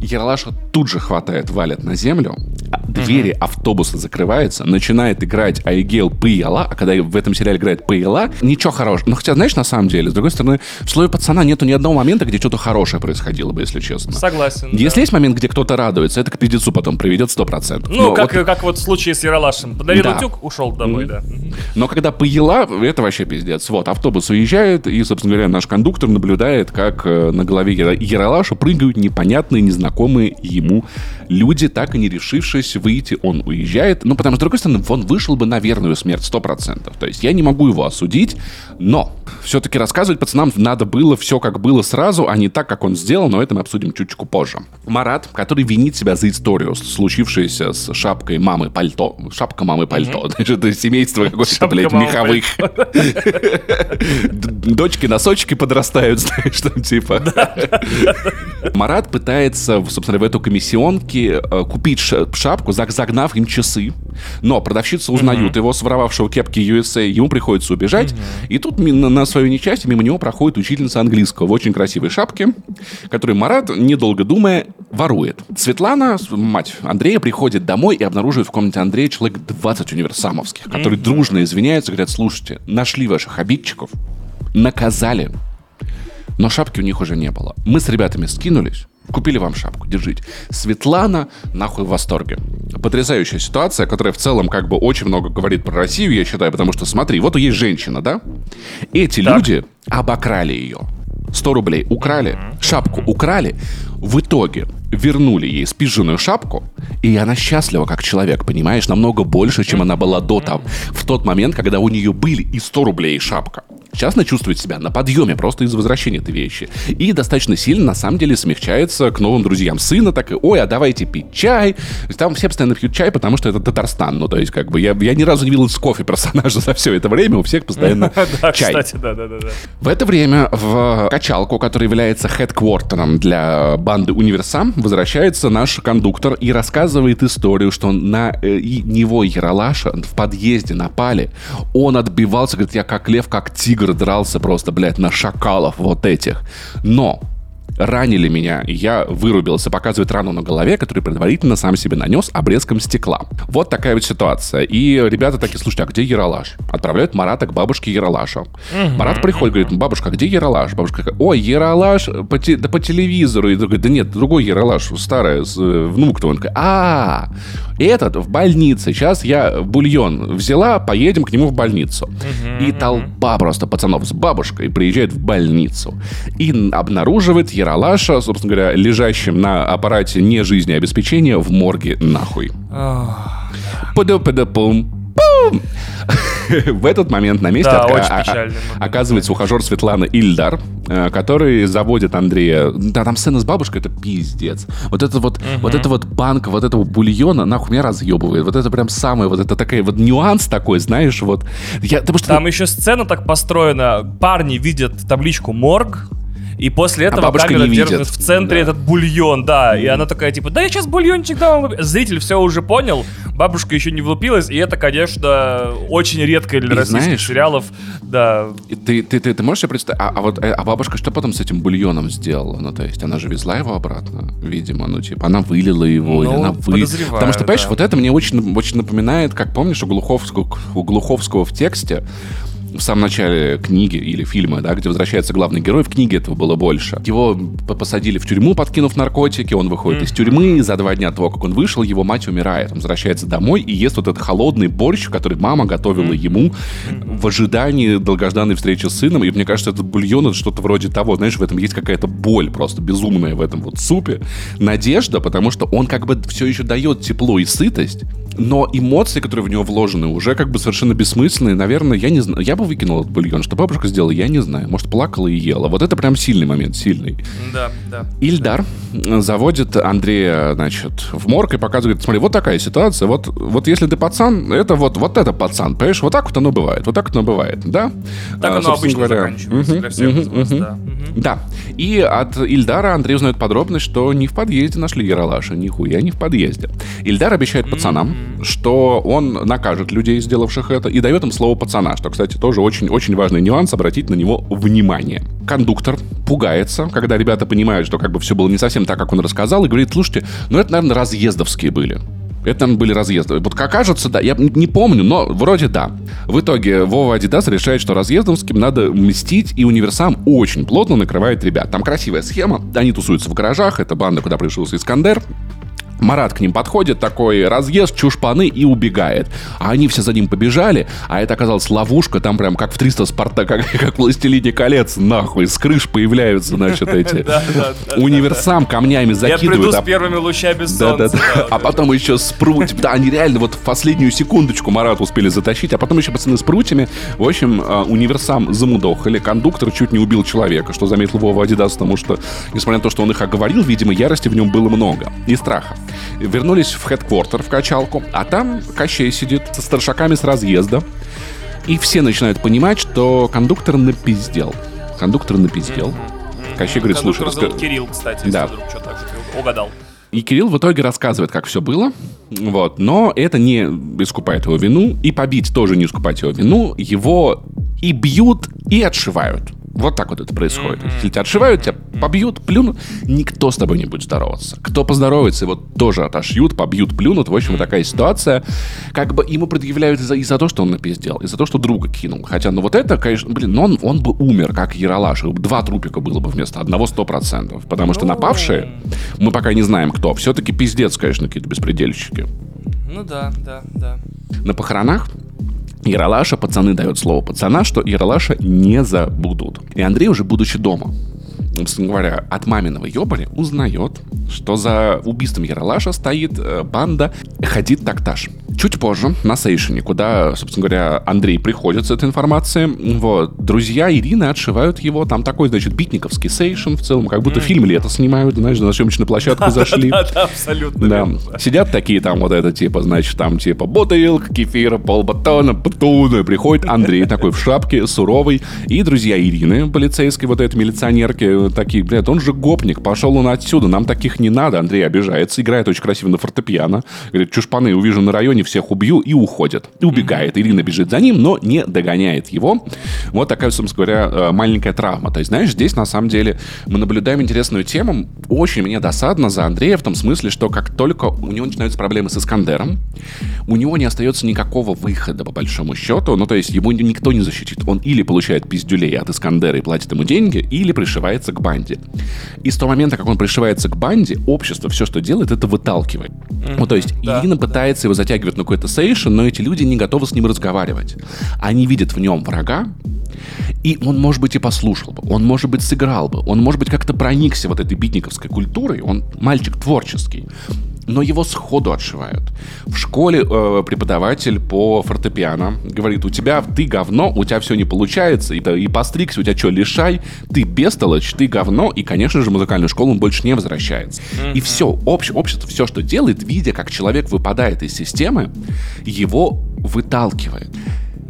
Ералаша тут же хватает, валит на землю, а двери mm-hmm. автобуса закрываются, начинает играть Айгел Пыяла, а когда в этом сериале играет Пыяла, ничего хорошего. Ну, хотя, знаешь, на самом деле, с другой стороны, в слове пацана нету ни одного момента, где что-то хорошее происходило бы, если честно. Согласен. Если да. есть момент, где кто-то радуется, это к пиздецу потом приведет 100%. Ну, Но как, вот... как вот в случае с Ералашем. Подарил да. утюг, ушел домой, mm-hmm. да. Но когда Пыяла, это вообще пиздец. Вот, автобус уезжает, и, собственно говоря, наш кондуктор наблюдает, как э, на голове Ералаша прыгают непонятные, незнакомые знакомые ему люди, так и не решившись выйти, он уезжает. Ну, потому что, с другой стороны, он вышел бы на верную смерть 100%. То есть я не могу его осудить, но все-таки рассказывать пацанам надо было все как было сразу, а не так, как он сделал, но это мы обсудим чуть-чуть позже. Марат, который винит себя за историю, случившуюся с шапкой мамы пальто. Шапка мамы пальто. Mm-hmm. Это семейство какое-то, блядь, меховых. Дочки носочки подрастают, знаешь, там типа. Марат пытается, собственно, в эту комиссионке э, купить шапку, загнав им часы. Но продавщица узнают его, своровавшего кепки USA, ему приходится убежать. И тут на свою несчастье мимо него проходит учительница английского в очень красивой шапке, которую Марат, недолго думая, ворует. Светлана, мать Андрея, приходит домой и обнаруживает в комнате Андрея человек 20 универсамовских, которые дружно извиняются, говорят, слушайте, нашли ваших обидчиков, наказали, но шапки у них уже не было. Мы с ребятами скинулись, Купили вам шапку, держите. Светлана нахуй в восторге. Потрясающая ситуация, которая в целом как бы очень много говорит про Россию, я считаю, потому что смотри, вот есть женщина, да? Эти так. люди обокрали ее. 100 рублей украли, шапку украли, в итоге вернули ей спиженную шапку, и она счастлива как человек, понимаешь, намного больше, чем она была до того, в тот момент, когда у нее были и 100 рублей и шапка. Она чувствует себя на подъеме просто из-за возвращения этой вещи. И достаточно сильно, на самом деле, смягчается к новым друзьям сына. Так и, ой, а давайте пить чай. Там все постоянно пьют чай, потому что это Татарстан. Ну, то есть, как бы, я, я ни разу не видел из кофе персонажа за все это время. У всех постоянно чай. кстати, да, да, да. В это время в качалку, которая является хедквартером для банды Универсам, возвращается наш кондуктор и рассказывает историю, что на э, него Яралаша в подъезде напали. Он отбивался, говорит, я как лев, как тигр тигр дрался просто, блядь, на шакалов вот этих. Но ранили меня, и я вырубился. Показывает рану на голове, которую предварительно сам себе нанес обрезком стекла. Вот такая вот ситуация. И ребята такие, слушайте, а где Яралаш? Отправляют Марата к бабушке Яралаша. Угу, Марат приходит, говорит, бабушка, а где Яралаш? Бабушка ой, Яралаш по, те, да по телевизору. И говорит, да нет, другой Яралаш, старая, э, внук-то. Он говорит, а, этот в больнице. Сейчас я бульон взяла, поедем к нему в больницу. Угу, и толпа просто пацанов с бабушкой приезжает в больницу. И обнаруживает Яралаша, собственно говоря, лежащим на аппарате не жизнеобеспечения в морге нахуй. Пуда-пуда-пум. В этот момент на месте да, отка- а- оказывается ухажер Светланы Ильдар, э, который заводит Андрея. Да, там сцена с бабушкой, это пиздец. Вот это вот, угу. вот это вот банка, вот этого бульона, нахуй меня разъебывает. Вот это прям самое, вот это такой вот нюанс такой, знаешь, вот. Я, потому что... Там еще сцена так построена. Парни видят табличку «Морг», и после этого а камера держит в центре да. этот бульон, да. И она такая, типа, да я сейчас бульончик дам. Зритель все уже понял, бабушка еще не влупилась, и это, конечно, очень редко для и российских знаешь, сериалов, да. Ты, ты, ты, ты можешь себе представить, а, а вот э, а бабушка что потом с этим бульоном сделала? Ну, то есть она же везла его обратно, видимо, ну, типа, она вылила его, ну, или она вы... Потому что, понимаешь, да. вот это мне очень, очень напоминает, как помнишь, у Глуховского, у Глуховского в тексте в самом начале книги или фильма, да, где возвращается главный герой, в книге этого было больше. Его посадили в тюрьму, подкинув наркотики, он выходит mm-hmm. из тюрьмы, за два дня до того, как он вышел, его мать умирает. Он возвращается домой и ест вот этот холодный борщ, который мама готовила mm-hmm. ему mm-hmm. в ожидании долгожданной встречи с сыном. И мне кажется, этот бульон это что-то вроде того, знаешь, в этом есть какая-то боль просто безумная в этом вот супе. Надежда, потому что он как бы все еще дает тепло и сытость, но эмоции, которые в него вложены, уже как бы совершенно бессмысленные. Наверное, я не знаю, я баба выкинула этот бульон, что бабушка сделала, я не знаю. Может, плакала и ела. Вот это прям сильный момент, сильный. Да, да. Ильдар заводит Андрея, значит, в морг и показывает, смотри, вот такая ситуация, вот, вот если ты пацан, это вот, вот это пацан, понимаешь, вот так вот оно бывает, вот так вот оно бывает, да? Так А, оно обычно заканчивается для всех из вас, да. Мгм. да. И от Ильдара Андрей узнает подробность, что не в подъезде нашли Яралаша, нихуя не в подъезде. Ильдар обещает пацанам, что он накажет людей, сделавших это, и дает им слово пацана, что, кстати, тоже очень-очень важный нюанс, обратить на него внимание. Кондуктор пугается, когда ребята понимают, что как бы все было не совсем так, как он рассказал, и говорит, слушайте, ну это, наверное, разъездовские были. Это, наверное, были разъезды. Вот как кажется, да, я не помню, но вроде да. В итоге Вова Адидас решает, что разъездовским надо мстить, и универсам очень плотно накрывает ребят. Там красивая схема, они тусуются в гаражах, это банда, куда пришелся Искандер. Марат к ним подходит, такой разъезд, чушпаны и убегает. А они все за ним побежали, а это оказалась ловушка, там прям как в 300 Спарта, как, как в «Властелине колец», нахуй, с крыш появляются, значит, эти... Универсам камнями Я приду закидывают. с а- первыми лучами солнца. А потом еще с прутьями. Да, они реально вот в последнюю секундочку Марат успели затащить, а потом еще пацаны с прутьями. В общем, а, универсам замудохали. Кондуктор чуть не убил человека, что заметил Вова Адидас, потому что, несмотря на то, что он их оговорил, видимо, ярости в нем было много. И страха. Вернулись в хедквартер, в качалку, а там Кощей сидит со старшаками с разъезда. И все начинают понимать, что кондуктор напиздел. Кондуктор напиздел. Кощей говорит, слушай, раска- Кирилл, кстати, Да. вдруг что так же угадал. И Кирилл в итоге рассказывает, как все было. Вот. Но это не искупает его вину. И побить тоже не искупает его вину. Его и бьют, и отшивают. Вот так вот это происходит. Если тебя отшивают, тебя побьют, плюнут, никто с тобой не будет здороваться. Кто поздоровается, его тоже отошьют, побьют, плюнут. В общем, такая ситуация. Как бы ему предъявляют и за, и за то, что он напиздел, и за то, что друга кинул. Хотя, ну вот это, конечно, блин, ну он, он бы умер, как Яралаш. Два трупика было бы вместо одного сто процентов. Потому что напавшие, мы пока не знаем кто, все-таки пиздец, конечно, какие-то беспредельщики. Ну да, да, да. На похоронах Яралаша пацаны дают слово пацана, что Яралаша не забудут. И Андрей уже будучи дома, собственно говоря, от маминого ебали узнает, что за убийством Яралаша стоит э, банда Хадид Такташ. Чуть позже, на сейшене, куда, собственно говоря, Андрей приходит с этой информацией, вот, друзья Ирины отшивают его, там такой, значит, битниковский сейшен в целом, как будто фильм лето снимают, знаешь, на съемочную площадку зашли. Да, абсолютно. Да. Сидят такие там вот это типа, значит, там типа бутылка, кефира, полбатона, батоны. Приходит Андрей такой в шапке, суровый. И друзья Ирины, полицейской вот этой милиционерки, такие, блядь, он же гопник, пошел он отсюда, нам таких не надо. Андрей обижается, играет очень красиво на фортепиано. Говорит, чушпаны, увижу на районе, всех убью и уходит. И убегает. Ирина бежит за ним, но не догоняет его. Вот такая, собственно говоря, э, маленькая травма. То есть, знаешь, здесь на самом деле мы наблюдаем интересную тему. Очень мне досадно за Андрея в том смысле, что как только у него начинаются проблемы с Искандером, у него не остается никакого выхода, по большому счету. Ну, то есть, его никто не защитит. Он или получает пиздюлей от Искандера и платит ему деньги, или пришивается к банде. И с того момента, как он пришивается к банде, общество все, что делает, это выталкивает. Ну, то есть, да, Ирина пытается его затягивать на какой-то сейшн, но эти люди не готовы с ним разговаривать. Они видят в нем врага, и он, может быть, и послушал бы, он, может быть, сыграл бы, он, может быть, как-то проникся вот этой битниковской культурой, он мальчик творческий. Но его сходу отшивают. В школе э, преподаватель по фортепиано говорит, у тебя, ты говно, у тебя все не получается, и, и постригся, у тебя что, лишай, ты бестолочь, ты говно, и, конечно же, в музыкальную школу он больше не возвращается. И все, общ- общество все, что делает, видя, как человек выпадает из системы, его выталкивает.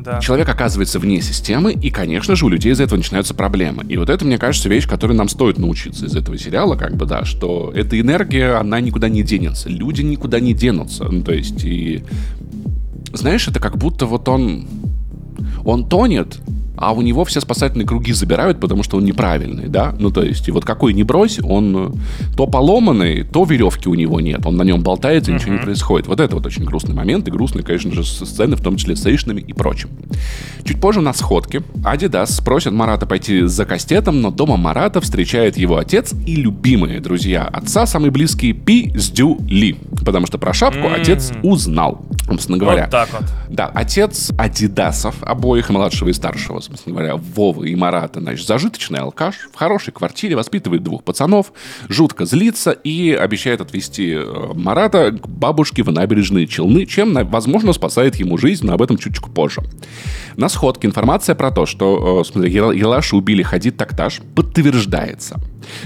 Да. Человек оказывается вне системы, и, конечно же, у людей из этого начинаются проблемы. И вот это, мне кажется, вещь, которой нам стоит научиться из этого сериала, как бы, да, что эта энергия, она никуда не денется. Люди никуда не денутся. Ну, то есть, и... Знаешь, это как будто вот он... Он тонет, а у него все спасательные круги забирают, потому что он неправильный, да? Ну, то есть, и вот какой ни брось, он э, то поломанный, то веревки у него нет. Он на нем болтается, ничего не происходит. Вот это вот очень грустный момент, и грустные, конечно же, с- сцены, в том числе с эйшнами и прочим. Чуть позже на сходке Адидас просит Марата пойти за кастетом, но дома Марата встречает его отец и любимые друзья отца, самые близкие Пи Сдю Ли. Потому что про шапку отец узнал, собственно говоря. Вот так вот. Да, отец Адидасов, обоих, младшего и старшего, собственно говоря, Вова и Марата, значит, зажиточный алкаш, в хорошей квартире, воспитывает двух пацанов, жутко злится и обещает отвезти э, Марата к бабушке в набережные Челны, чем, возможно, спасает ему жизнь, но об этом чуть-чуть позже. На сходке информация про то, что, э, смотри, Елаши убили Хадид Такташ, подтверждается.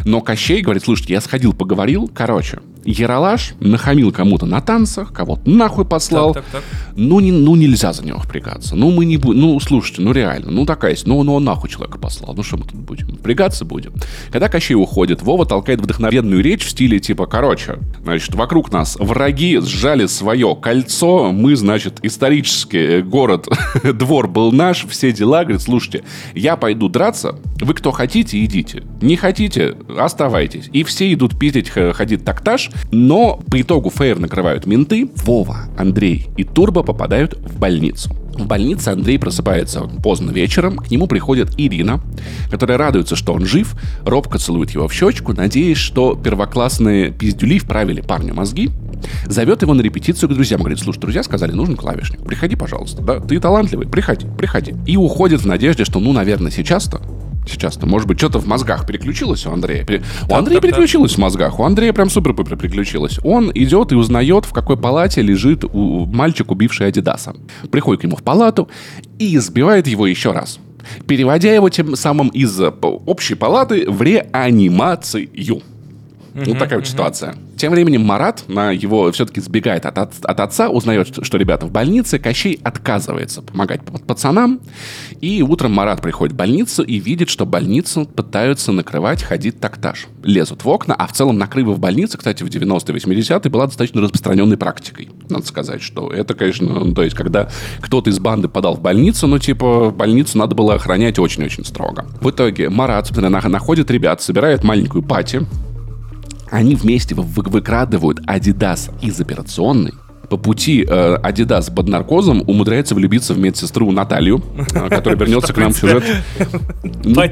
Но Кощей говорит, слушайте, я сходил, поговорил, короче, Яралаш нахамил кому-то на танцах, кого-то нахуй послал. Так, так, так. Ну, не, ну, нельзя за него впрягаться. Ну, мы не будем. Ну, слушайте, ну реально, ну такая есть. Ну, ну он нахуй человека послал. Ну, что мы тут будем? Впрягаться будем. Когда Кощей уходит, Вова толкает вдохновенную речь в стиле типа, короче, значит, вокруг нас враги сжали свое кольцо, мы, значит, исторический город, двор был наш, все дела. Говорит, слушайте, я пойду драться, вы кто хотите, идите. Не хотите, оставайтесь. И все идут пиздить, ходить тактаж, но по итогу Фейер накрывают менты, Вова, Андрей и Турбо попадают в больницу. В больнице Андрей просыпается поздно вечером, к нему приходит Ирина, которая радуется, что он жив, робко целует его в щечку, надеясь, что первоклассные пиздюли вправили парню мозги, зовет его на репетицию к друзьям, говорит, слушай, друзья сказали, нужен клавишник, приходи, пожалуйста, да, ты талантливый, приходи, приходи. И уходит в надежде, что, ну, наверное, сейчас-то сейчас-то. Может быть, что-то в мозгах переключилось у Андрея. Пере... У Андрея так, переключилось так. в мозгах. У Андрея прям супер-пупер переключилось. Он идет и узнает, в какой палате лежит у... мальчик, убивший Адидаса. Приходит к нему в палату и избивает его еще раз. Переводя его тем самым из общей палаты в реанимацию. Вот такая вот ситуация. Тем временем Марат на его все-таки сбегает от, от, от отца, узнает, что ребята в больнице. Кощей отказывается помогать пацанам. И утром Марат приходит в больницу и видит, что больницу пытаются накрывать, ходить тактаж. Лезут в окна, а в целом накрывы в больнице, кстати, в 90-е, 80-е была достаточно распространенной практикой. Надо сказать, что это, конечно, ну, то есть, когда кто-то из банды подал в больницу, ну, типа, больницу надо было охранять очень-очень строго. В итоге Марат, находит ребят, собирает маленькую пати, они вместе выкрадывают Adidas из операционной, по пути э, Адидас под наркозом умудряется влюбиться в медсестру Наталью, э, которая вернется к нам в сюжет. Ну,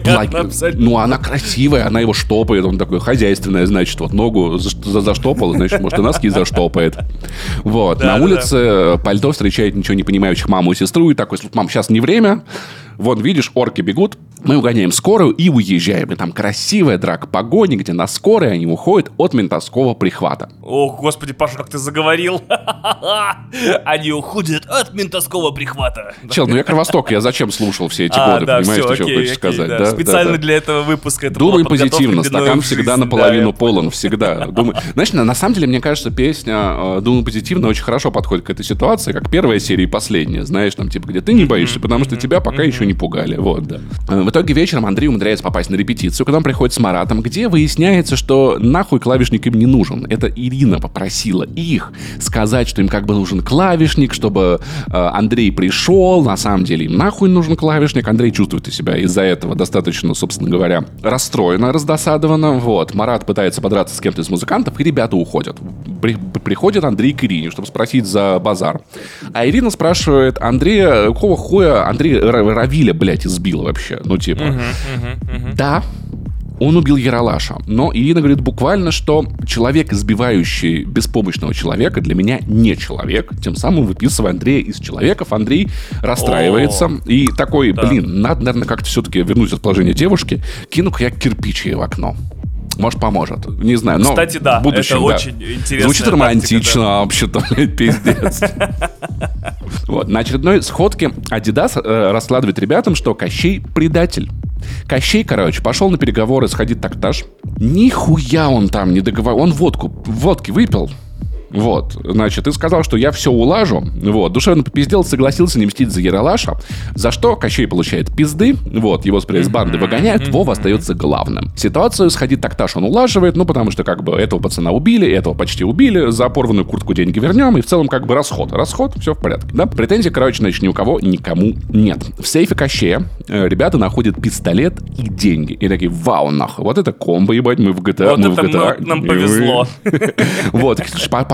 ну, она красивая, она его штопает, он такой хозяйственная, значит, вот ногу заштопал, значит, может, и носки заштопает. Вот. На улице пальто встречает ничего не понимающих маму и сестру, и такой, мам, сейчас не время, Вон, видишь, орки бегут, мы угоняем скорую и уезжаем. И там красивая драка погони, где на скорой они уходят от ментовского прихвата. Ох, господи, Паша, как ты заговорил. Они уходят от ментовского прихвата. Чел, ну я Кровосток, я зачем слушал все эти а, годы, понимаешь, что хочешь сказать? Специально для этого выпуска. Думай позитивно, стакан всегда наполовину полон, всегда. Знаешь, на самом деле, мне кажется, песня э, «Думай позитивно» очень хорошо подходит к этой ситуации, как первая серия и последняя, знаешь, там, типа, где ты не боишься, потому что тебя пока еще не пугали, вот, да. Э, в итоге вечером Андрей умудряется попасть на репетицию, когда он приходит с Маратом, где выясняется, что нахуй клавишник им не нужен. Это Ирина попросила их сказать, что им как бы нужен клавишник, чтобы э, Андрей пришел. На самом деле им нахуй нужен клавишник. Андрей чувствует себя из-за этого достаточно, собственно говоря, расстроенно, раздосадованно. Вот. Марат пытается подраться с кем-то из музыкантов, и ребята уходят. При, приходит Андрей к Ирине, чтобы спросить за базар. А Ирина спрашивает Андрея, какого хуя Андрей Равиля, блядь, избил вообще? Ну, типа, да, он убил Яралаша. Но Ирина говорит буквально, что человек, избивающий беспомощного человека, для меня не человек. Тем самым выписывая Андрея из человеков, Андрей расстраивается. О, и такой, да. блин, надо, наверное, как-то все-таки вернуть расположение девушки. Кину-ка я кирпич ей в окно. Может, поможет. Не знаю. Но Кстати, да. В будущем, это да. очень интересно. Звучит романтично, да. вообще-то, пиздец. Вот. На очередной сходке Adidas э, раскладывает ребятам, что Кощей предатель. Кощей, короче, пошел на переговоры с Хадид Такташ. Нихуя он там не договорил. Он водку, водки выпил. Вот, значит, и сказал, что я все улажу. Вот, душевно попиздел, согласился не мстить за Яралаша, за что Кощей получает пизды. Вот, его с банды выгоняют, Вова остается главным. Ситуацию сходить такташ он улаживает, ну, потому что, как бы, этого пацана убили, этого почти убили, за порванную куртку деньги вернем, и в целом, как бы, расход. Расход, все в порядке, да? Претензий, короче, значит, ни у кого никому нет. В сейфе Кощея э, ребята находят пистолет и деньги. И такие, вау, нахуй, вот это комбо, ебать, мы в GTA, вот мы в GTA. нам повезло. Вот,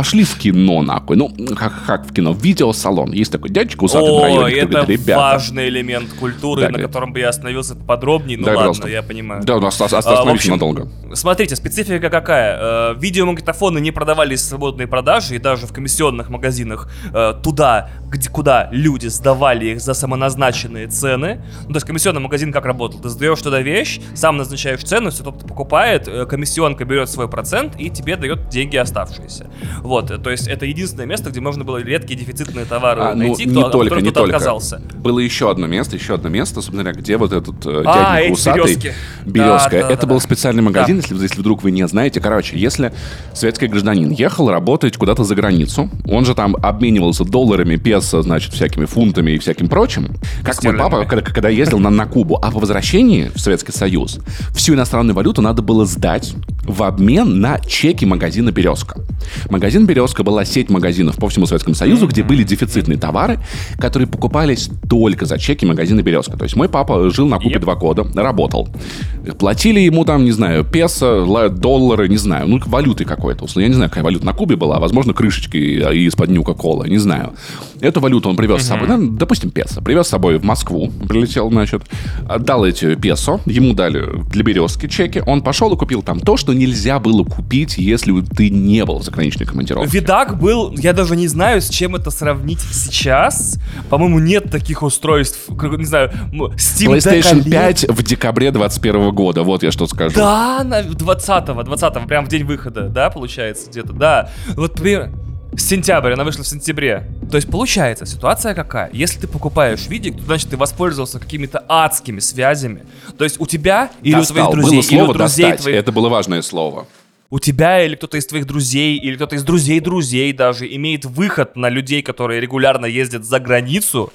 пошли в кино, нахуй. Ну, как, как в кино, в видеосалон. Есть такой дядечка усатый в районе, это говорит, ребята. важный элемент культуры, Да, на говорит. котором бы я остановился подробнее. Ну Да, ладно, пожалуйста. я понимаю. Да, у нас ост- А, надолго. Смотрите, специфика какая. Э, Видеомагнитофоны не продавались в свободной продаже, и даже в комиссионных магазинах э, туда, где, куда люди сдавали их за самоназначенные цены. Ну, то есть комиссионный магазин как работал? Ты сдаешь туда вещь, сам назначаешь цену, все тот покупает, э, комиссионка берет свой процент и тебе дает деньги оставшиеся. Вот, э, то есть это единственное место, где можно было редкие дефицитные товары А, ну, найти, не кто, от только, не кто-то только. отказался. Было еще одно место, еще одно место, собственно говоря, где вот этот э, А, дяденька усатый. березки. Березка. Да, да, Это да, был да. специальный магазин, Да. если, если вдруг вы не знаете. Короче, если советский гражданин ехал работать куда-то за границу, он же там обменивался долларами, песо, значит, всякими фунтами и всяким прочим. Как мой папа, когда, когда ездил на, на Кубу. А по возвращении в Советский Союз всю иностранную валюту надо было сдать в обмен на чеки магазина «Березка». Магазин «Березка» была сеть магазинов по всему Советскому Союзу, где были дефицитные товары, которые покупались только за чеки магазина «Березка». То есть мой папа жил на Кубе Yep. два года, работал. Платили ему там, не знаю, песо, ла- доллары, не знаю, ну, валютой какой-то. Я не знаю, какая валюта на Кубе была, возможно, крышечки из-под Нюка-Кола, не знаю. Эту валюту он привез с собой, ну, допустим, песо. Привез с собой в Москву, прилетел, значит, отдал эти песо, ему дали для березки чеки, он пошел и купил там то, что нельзя было купить, если ты не был в заграничной командировке. Видак был, я даже не знаю, с чем это сравнить сейчас. По-моему, нет таких устройств, не знаю, Steam Deck PlayStation OLED. 5 в декабре 21 года, вот я что скажу. Да, на 20-го, 20-го, прям в день выхода, да, получается, где-то, да. Вот, например, сентябрь, она вышла в сентябре. То есть, получается, ситуация какая? Если ты покупаешь видик, то, значит, ты воспользовался какими-то адскими связями. То есть, у тебя или у Достал. твоих друзей, Было или слово у друзей «достать», твоих... это было важное слово. У тебя или кто-то из твоих друзей, или кто-то из друзей друзей даже имеет выход на людей, которые регулярно ездят за границу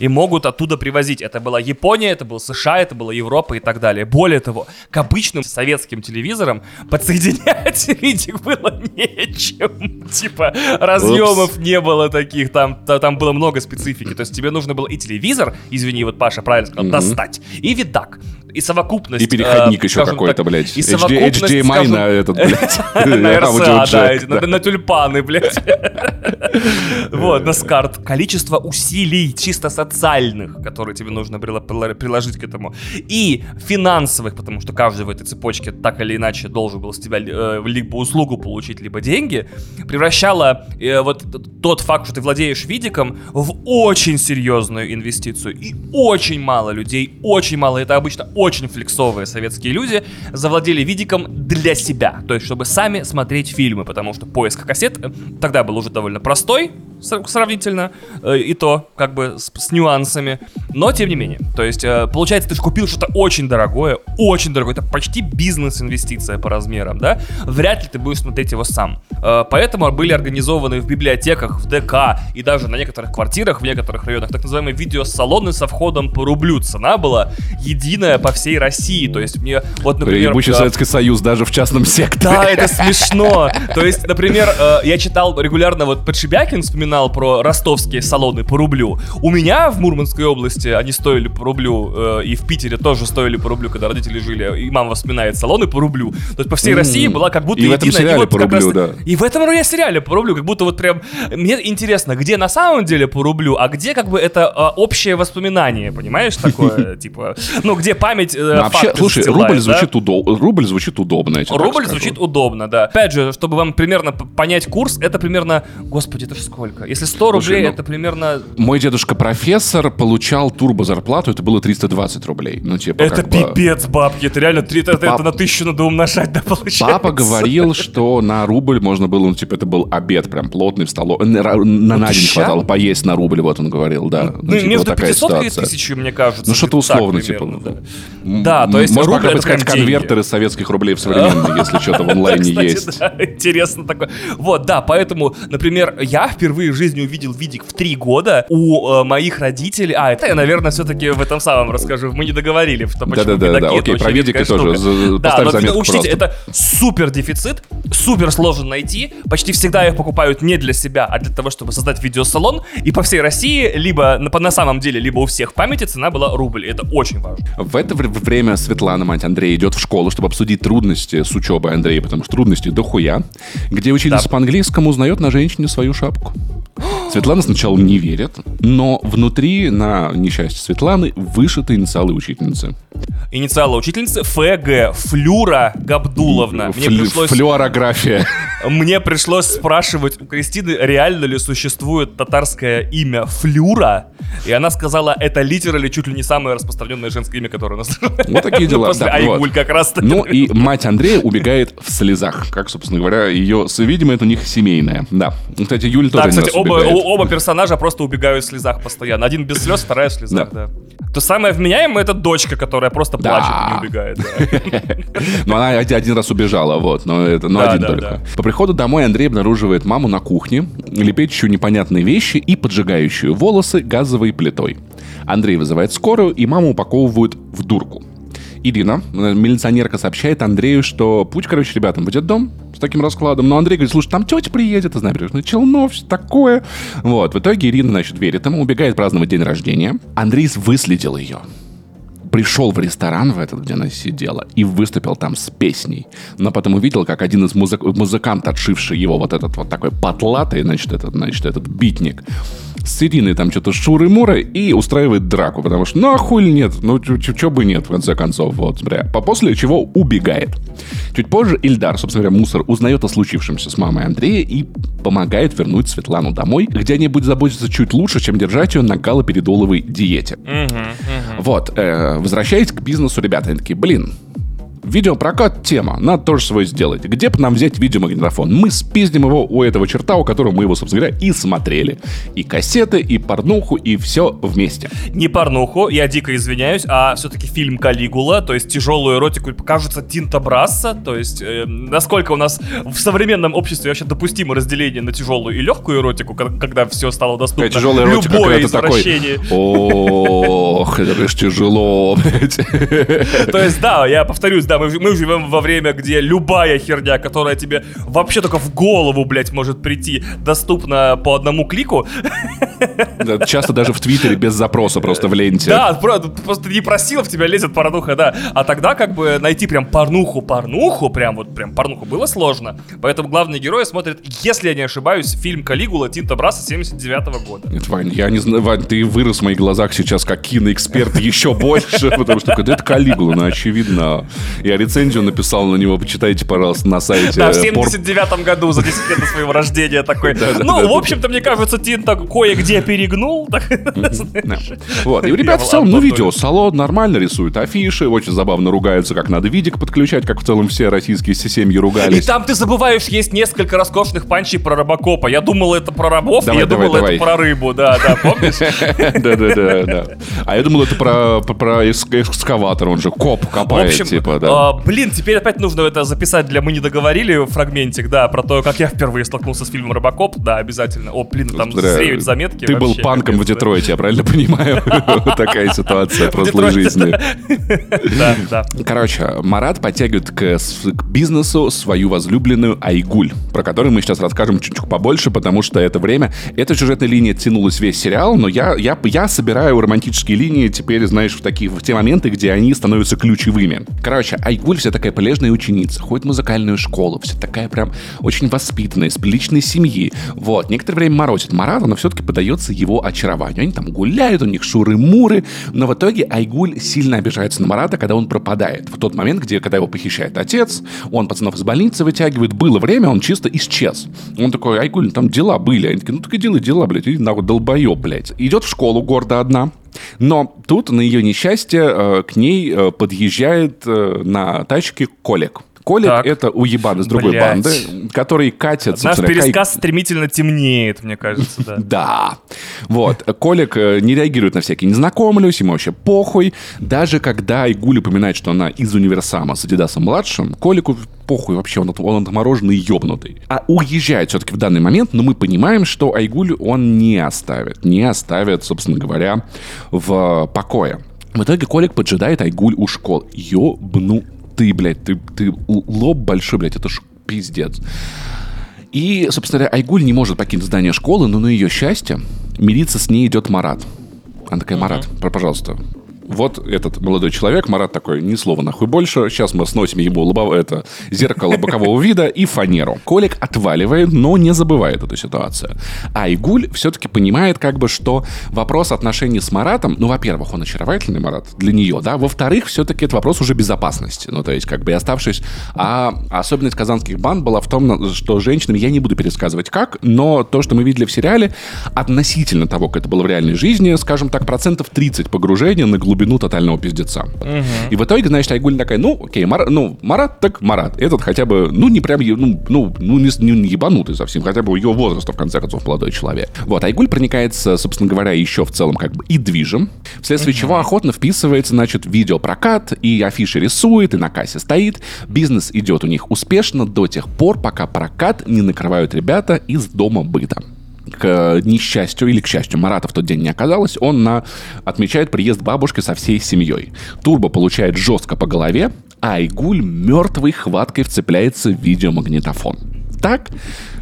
и могут оттуда привозить. Это была Япония, это был США, это была Европа и так далее. Более того, к обычным советским телевизорам подсоединять видик было нечем. Типа разъемов не было таких, там, та- там было много специфики. То есть тебе нужно было и телевизор, извини, вот Паша правильно сказал, достать, и видак. И совокупность... И переходник э, еще какой-то, блядь. И совокупность, HDMI скажем, на этот, блядь. на аудиоджек, да, на, тюльпаны, блядь. Вот, на скарт. Количество усилий чисто социальных, которые тебе нужно приложить к этому. И финансовых, потому что каждый в этой цепочке так или иначе должен был с тебя э, либо услугу получить, либо деньги, превращало э, вот тот факт, что ты владеешь видиком, в очень серьезную инвестицию. И очень мало людей, очень мало, это обычно очень флексовые советские люди, завладели видиком для себя. То есть, чтобы сами смотреть фильмы, потому что поиск кассет э, тогда был уже довольно простой, сравнительно, э, и то, как бы, с, с нюансами. Но, тем не менее, то есть, э, получается, ты же купил что-то очень дорогое, очень дорогое, это почти бизнес-инвестиция по размерам, да? Вряд ли ты будешь смотреть его сам. Э, Поэтому были организованы в библиотеках, в ДК и даже на некоторых квартирах, в некоторых районах, так называемые видеосалоны со входом по рублю. Цена была единая по всей России. То есть мне, вот, например... Ебучий э, Советский Союз даже в частном секторе. да, это смешно. То есть, например, я читал регулярно, вот Подшибякин вспоминал про ростовские салоны по рублю. У меня в Мурманской области они стоили по рублю, э, и в Питере тоже стоили по рублю, когда родители жили. И мама вспоминает салоны по рублю. То есть по всей. России была как будто И в этом единая. сериале вот по как раз- рублю, да. И в этом я сериале по рублю, как будто вот прям... Мне интересно, где на самом деле по рублю, а где как бы это э, общее воспоминание, понимаешь, такое, типа... Ну, где память э, Ну, Вообще, слушай, рубль звучит удобно. Рубль звучит удобно. да. Опять же, чтобы вам примерно понять курс, это примерно... Господи, это же сколько? Если 100 рублей, ну, это примерно... Мой дедушка профессор получал турбо зарплату, это было 320 рублей. Ну, типа, Это как бы- пипец, бабки. Это реально три, это, это Пап- на тысячу надо умножать, да, получается? Папа говорил, что на рубль можно было, ну, типа, это был обед прям плотный в столовой. На, на, на день хватало поесть на рубль, вот он говорил, да. Ну, типа, между вот такая 500 и ситуация. 1000, мне кажется. Ну, что-то где-то так условно, типа. примерно, ну, да. Да, то есть Можно рубль деньги. конвертеры советских рублей в современные, если что-то в онлайне есть. интересно такое. Вот, да, поэтому, например, я впервые впервые в жизни увидел видик в три года, у э, моих родителей... А, это я, наверное, все-таки в этом самом расскажу. Мы не договорили, что почему Да-да-да, да, окей, про видики тоже. За, да, но заметку учтите, это супер дефицит, супер сложно найти. Почти всегда их покупают не для себя, а для того, чтобы создать видеосалон. И по всей России, либо на, на самом деле, либо у всех в памяти цена была рубль. Это очень важно. В это время Светлана, мать Андрея, идет в школу, чтобы обсудить трудности с учебой Андрея, потому что трудности дохуя. Где учительница да. по-английскому узнает на женщине свою шапку. Светлана сначала не верит, но внутри на несчастье Светланы вышиты инициалы учительницы. Инициалы учительницы ФГ, Флюра Габдуловна. Мне Флю, пришлось... Флюорография. Мне пришлось спрашивать у Кристины, реально ли существует татарское имя Флюра, и она сказала, это литерали чуть ли не самое распространенное женское имя, которое у нас. Вот такие дела. После Айгуль как раз Ну и мать Андрея убегает в слезах, как, собственно говоря, ее, видимо, это у них семейное. Да. Кстати, Юль тоже Да, кстати, оба, оба персонажа просто убегают в слезах постоянно. Один без слез, вторая в слезах, да. То самое вменяемое это дочка, которая просто плачет и не убегает. Ну, она один раз убежала, вот, но это, но один только. По приходу домой Андрей обнаруживает маму на кухне, лепечущую непонятные вещи и поджигающую волосы газовой плитой. Андрей вызывает скорую, и маму упаковывают в дурку. Ирина, милиционерка, сообщает Андрею, что путь, короче, ребятам в дом с таким раскладом. Но Андрей говорит, слушай, там тетя приедет из набережной Челнов, все такое. Вот, в итоге Ирина, значит, верит ему, убегает праздновать день рождения. Андрей выследил ее пришел в ресторан в этот, где она сидела, и выступил там с песней. Но потом увидел, как один из музык... музыкантов, отшивший его вот этот вот такой потлатый, значит, этот, значит, этот битник, с Ириной там что-то шуры-муры и устраивает драку, потому что ну а хуй нет, ну чё бы нет, в конце концов, вот, бля. После чего убегает. Чуть позже Ильдар, собственно говоря, мусор, узнает о случившемся с мамой Андрея и помогает вернуть Светлану домой, где они будут заботиться чуть лучше, чем держать ее на галоперидоловой диете. Угу, угу. Вот, э, возвращаясь к бизнесу, ребята, они такие, блин, Видеопрокат тема, надо тоже свой сделать. Где бы нам взять видеомагнитофон? Мы спиздим его у этого черта, у которого мы его, собственно говоря, и смотрели. И кассеты, и порнуху, и все вместе. Не порнуху, я дико извиняюсь, а все-таки фильм Калигула, то есть тяжелую эротику, кажется, Тинта Брасса, то есть э, насколько у нас в современном обществе вообще допустимо разделение на тяжелую и легкую эротику, когда все стало доступно. Тяжелая эротика, Любое извращение. Такой, Ох, это же тяжело. То есть, да, я повторюсь, да, мы, мы живем во время, где любая херня, которая тебе вообще только в голову, блядь, может прийти, доступна по одному клику. Да, часто даже в Твиттере без запроса, просто в ленте. Да, просто не просил, в тебя лезет порнуха, да. А тогда как бы найти прям порнуху-порнуху, прям вот прям порнуху было сложно. Поэтому главные герои смотрят, если я не ошибаюсь, фильм «Калигула» Тинта Браса 79 -го года. Нет, Вань, я не знаю, Вань, ты вырос в моих глазах сейчас как киноэксперт еще больше, потому что это Калигула, ну, очевидно. Я рецензию написал на него, почитайте, пожалуйста, на сайте. Да, в 79 году, за 10 лет до своего рождения такой. Ну, в общем-то, мне кажется, Тин так кое-где перегнул. Вот, и ребята в целом, ну, видео, салон нормально рисуют афиши, очень забавно ругаются, как надо видик подключать, как в целом все российские семьи ругались. И там ты забываешь, есть несколько роскошных панчей про Робокопа. Я думал, это про рабов, я думал, это про рыбу, да, да, помнишь? Да, да, да, да. А я думал, это про про экскаватор, он же коп копает, типа, да. А, блин, теперь опять нужно это записать для «Мы не договорили» фрагментик, да, про то, как я впервые столкнулся с фильмом «Робокоп», да, обязательно. О, блин, там зреют заметки. Ты был панком в Детройте, я правильно понимаю? Такая ситуация прошлой жизни. Да, да. Короче, Марат подтягивает к бизнесу свою возлюбленную Айгуль, про которую мы сейчас расскажем чуть-чуть побольше, потому что это время, эта сюжетная линия тянулась весь сериал, но я, я, я собираю романтические линии теперь, знаешь, в такие в те моменты, где они становятся ключевыми. Короче, Айгуль вся такая полезная ученица, ходит в музыкальную школу, вся такая прям очень воспитанная, из приличной семьи. Вот, некоторое время морозит Марата, но все-таки подается его очарованию. Они там гуляют, у них шуры-муры, но в итоге Айгуль сильно обижается на Марата, когда он пропадает. В тот момент, где, когда его похищает отец, он пацанов из больницы вытягивает, было время, он чисто исчез. Он такой, Айгуль, там дела были. Они такие, ну так и делай дела, блядь, иди нахуй, долбоеб, блядь. Идет в школу гордо одна, но тут, на ее несчастье, э, к ней э, подъезжает э, на тачке Колик. Колик это уебан из другой Блядь. банды, который катит, Наш собственно, кай- пересказ стремительно темнеет, мне кажется, да. Да. Вот. Колик э, не реагирует на всякие «незнакомлюсь», ему вообще похуй. Даже когда Айгуль упоминает, что она из универсама с Адидасом младшим, Колику похуй вообще, он, он отмороженный и ёбнутый. А уезжает все-таки в данный момент, но мы понимаем, что Айгуль он не оставит. Не оставит, собственно говоря, в покое. В итоге Колик поджидает Айгуль у школы. Ёбну ты, блядь, ты, ты лоб большой, блядь, это ж пиздец. И, собственно говоря, Айгуль не может покинуть здание школы, но на ее счастье мириться с ней идет Марат. Она такая, Марат, пр- пожалуйста, вот этот молодой человек, Марат такой, ни слова нахуй больше, сейчас мы сносим ему лобов- это, зеркало бокового вида и фанеру. Колик отваливает, но не забывает эту ситуацию. А Айгуль все-таки понимает, как бы, что вопрос отношений с Маратом, ну, во-первых, он очаровательный Марат для нее, да, во-вторых, все-таки это вопрос уже безопасности, ну, то есть, как бы, и оставшись... А особенность казанских банд была в том, что женщинам, я не буду пересказывать как, но то, что мы видели в сериале, относительно того, как это было в реальной жизни, скажем так, процентов 30 погружения на глубину тотального пиздеца. И в итоге, значит, Айгуль такая, ну, окей, Мар- ну, Марат так Марат. Этот хотя бы, ну, не прям, ну, ну, ну не, не ебанутый совсем, хотя бы его возраста, в конце концов, молодой человек. Вот, Айгуль проникается, собственно говоря, еще в целом как бы и движем, вследствие чего охотно вписывается, значит, видеопрокат, и афиши рисует, и на кассе стоит. Бизнес идет у них успешно до тех пор, пока прокат не накрывают ребята из дома быта к несчастью или к счастью, Марата в тот день не оказалось, он на... отмечает приезд бабушки со всей семьей. Турбо получает жестко по голове, а Айгуль мертвой хваткой вцепляется в видеомагнитофон. Так,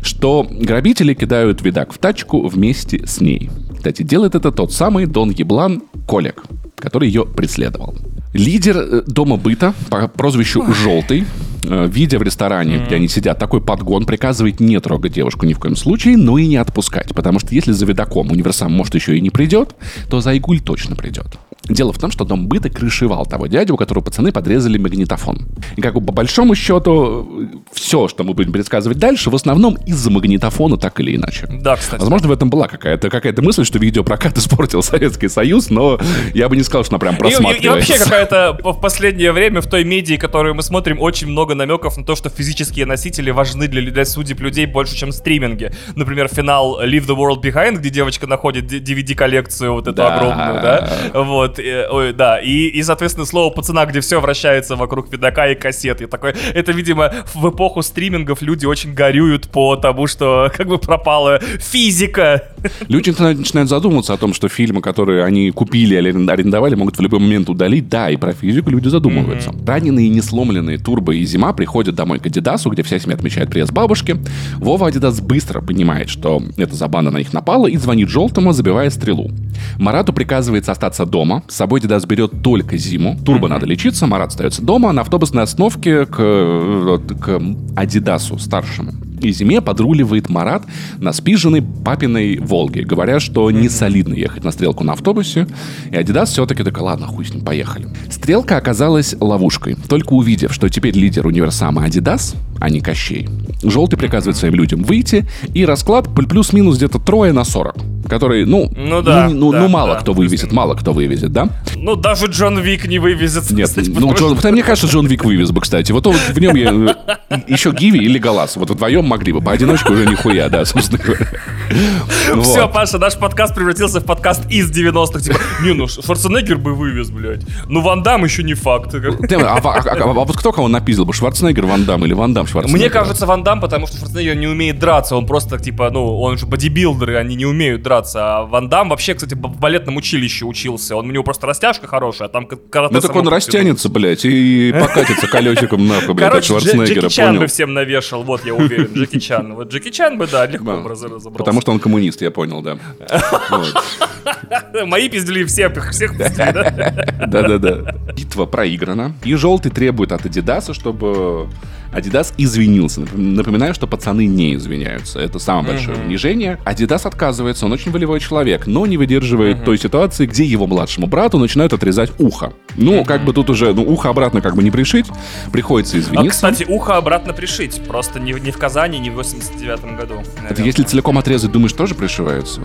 что грабители кидают видак в тачку вместе с ней. Кстати, делает это тот самый Дон Еблан Колек, который ее преследовал. Лидер э, дома быта по прозвищу Желтый, э, видя в ресторане, где они сидят, такой подгон приказывает не трогать девушку ни в коем случае, но и не отпускать. Потому что если за видаком универсам, может, еще и не придет, то за Айгуль точно придет. Дело в том, что дом быта крышевал того дядю, у которого пацаны подрезали магнитофон. И как бы по большому счету, все, что мы будем предсказывать дальше, в основном из-за магнитофона, так или иначе. Да, кстати. Возможно, в этом была какая-то какая мысль, что видеопрокат испортил Советский Союз, но я бы не сказал, что она прям И- И, просматривается. и вообще какая-то в последнее время в той медии, которую мы смотрим, очень много намеков на то, что физические носители важны для, для судеб людей больше, чем стриминги. Например, финал Leave the World Behind, где девочка находит DVD-коллекцию вот эту Да. огромную, да? Вот, э, ой, да. И, и, соответственно, слово пацана, где все вращается вокруг видака и кассет. И такой, это, видимо, в эпоху стримингов люди очень горюют по тому, что как бы пропала физика. Люди начинают- задумываться о том, что фильмы, которые они купили или арен- арендовали, могут в любой момент удалить. Да, и про физику люди задумываются. Раненые и не сломленные Турбо и Зима приходят домой к Адидасу, где вся семья отмечает приезд бабушки. Вова Адидас быстро понимает, что это за банда на них напала, и звонит Желтому, забивая стрелу. Марату приказывается остаться дома. С собой Адидас берет только Зиму. Турбо надо лечиться, Марат остается дома. На автобусной остановке к, к Адидасу старшему. И зиме подруливает Марат на спиженной папиной Волге, говоря, что не солидно ехать на стрелку на автобусе. И Адидас все-таки такой, ладно, хуй с ним, поехали. Стрелка оказалась ловушкой. Только увидев, что теперь лидер универсама Адидас, а не Кощей, Желтый приказывает своим людям выйти, и расклад пл- плюс-минус где-то трое на 40. Который, ну, Ну да, ну, да, ну, мало да, кто вывезет, мало кто вывезет, да? Ну, даже Джон Вик не вывезет. Нет, кстати, ну, Джон, мне кажется, Джон Вик вывез бы, кстати. Вот он- в нем я, э, еще Гиви или Галас. Вот вдвоем могли бы. Поодиночке уже нихуя, да, собственно говоря. Все, Вот. Паша, наш подкаст превратился в подкаст из 90-х. Типа, не, ну Шварценеггер бы вывез, блядь. Ну, Ван Дам еще не факт. А, а- а- а вот кто кого напиздил бы? Шварценеггер, Ван Дам или Ван Дам Шварценеггер? Мне кажется, Ван Дам, потому что Шварценеггер не умеет драться. Он просто, типа, ну, он же бодибилдеры, они не умеют драться. А Ван Дам вообще, кстати, в балетном училище учился. Он, у него просто растяжка хорошая, а там карате Ну так он растянется, блядь, и покатится колесиком нахуй, блядь, от Короче, Дж- Шварценеггера, Джеки Чан бы всем навешал, вот я уверен. Джеки Чан. Вот Джеки Чан бы, да, легко бы раз- разобрался. Потому что он коммунист, я понял, да. Мои пиздили всех, всех пиздили, да? Да-да-да. Битва проиграна. И желтый требует от Адидаса, чтобы Адидас извинился. Напом- Напоминаю, что пацаны не извиняются. Это самое большое унижение. Адидас отказывается, он очень волевой человек, но не выдерживает той ситуации, где его младшему брату начинают отрезать ухо. Ну, как бы тут уже, ну, ухо обратно как бы не пришить, приходится А, извиниться. кстати, ухо обратно пришить. Просто не, в- не в Казани, не в 89 году. Это наверное. если целиком отрезать, думаешь, тоже пришивается?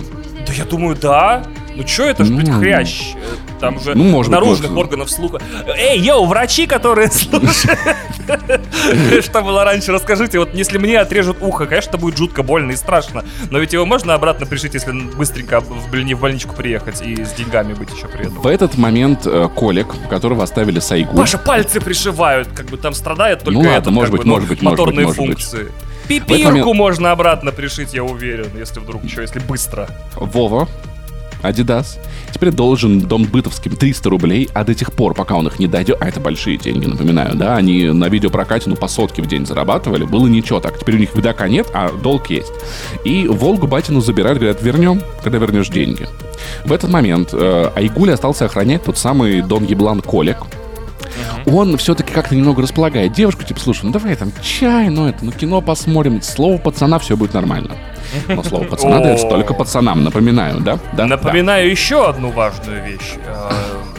Да я думаю, да. Ну что это ж, блядь, Ну, хрящ? Там же ну, может быть, наружных может. органов слуха. Эй, йоу, врачи, которые слушают. Что было раньше, расскажите. Вот если мне отрежут ухо, конечно, это будет жутко больно и страшно. Но ведь его можно обратно пришить, если быстренько в блин- в больничку приехать и с деньгами быть еще при этом. В этот момент э, Колик, которого оставили Сайгу, Паша, пальцы пришивают, как бы там страдает только Ну ладно, этот, может быть, бы, ну, может быть, моторные быть, быть. функции. Пипирку момент- можно обратно пришить, я уверен, если вдруг еще, если быстро. Вова, Адидас, теперь должен Дом Бытовским 300 рублей, а до тех пор, пока он их не дойдет, а это большие деньги, напоминаю, да, они на видеопрокате, ну, по сотке в день зарабатывали, было ничего так, теперь у них видака нет, а долг есть. И Волгу Батину забирают, говорят, вернем, когда вернешь деньги. В этот момент э, Айгуль остался охранять тот самый Дон Еблан Колик, он все-таки как-то немного располагает девушку, типа, слушай, ну давай там чай, ну это, ну кино посмотрим, слово пацана, все будет нормально. Но слово пацана дается только пацанам, напоминаю, да? да Напоминаю еще одну важную вещь. Э,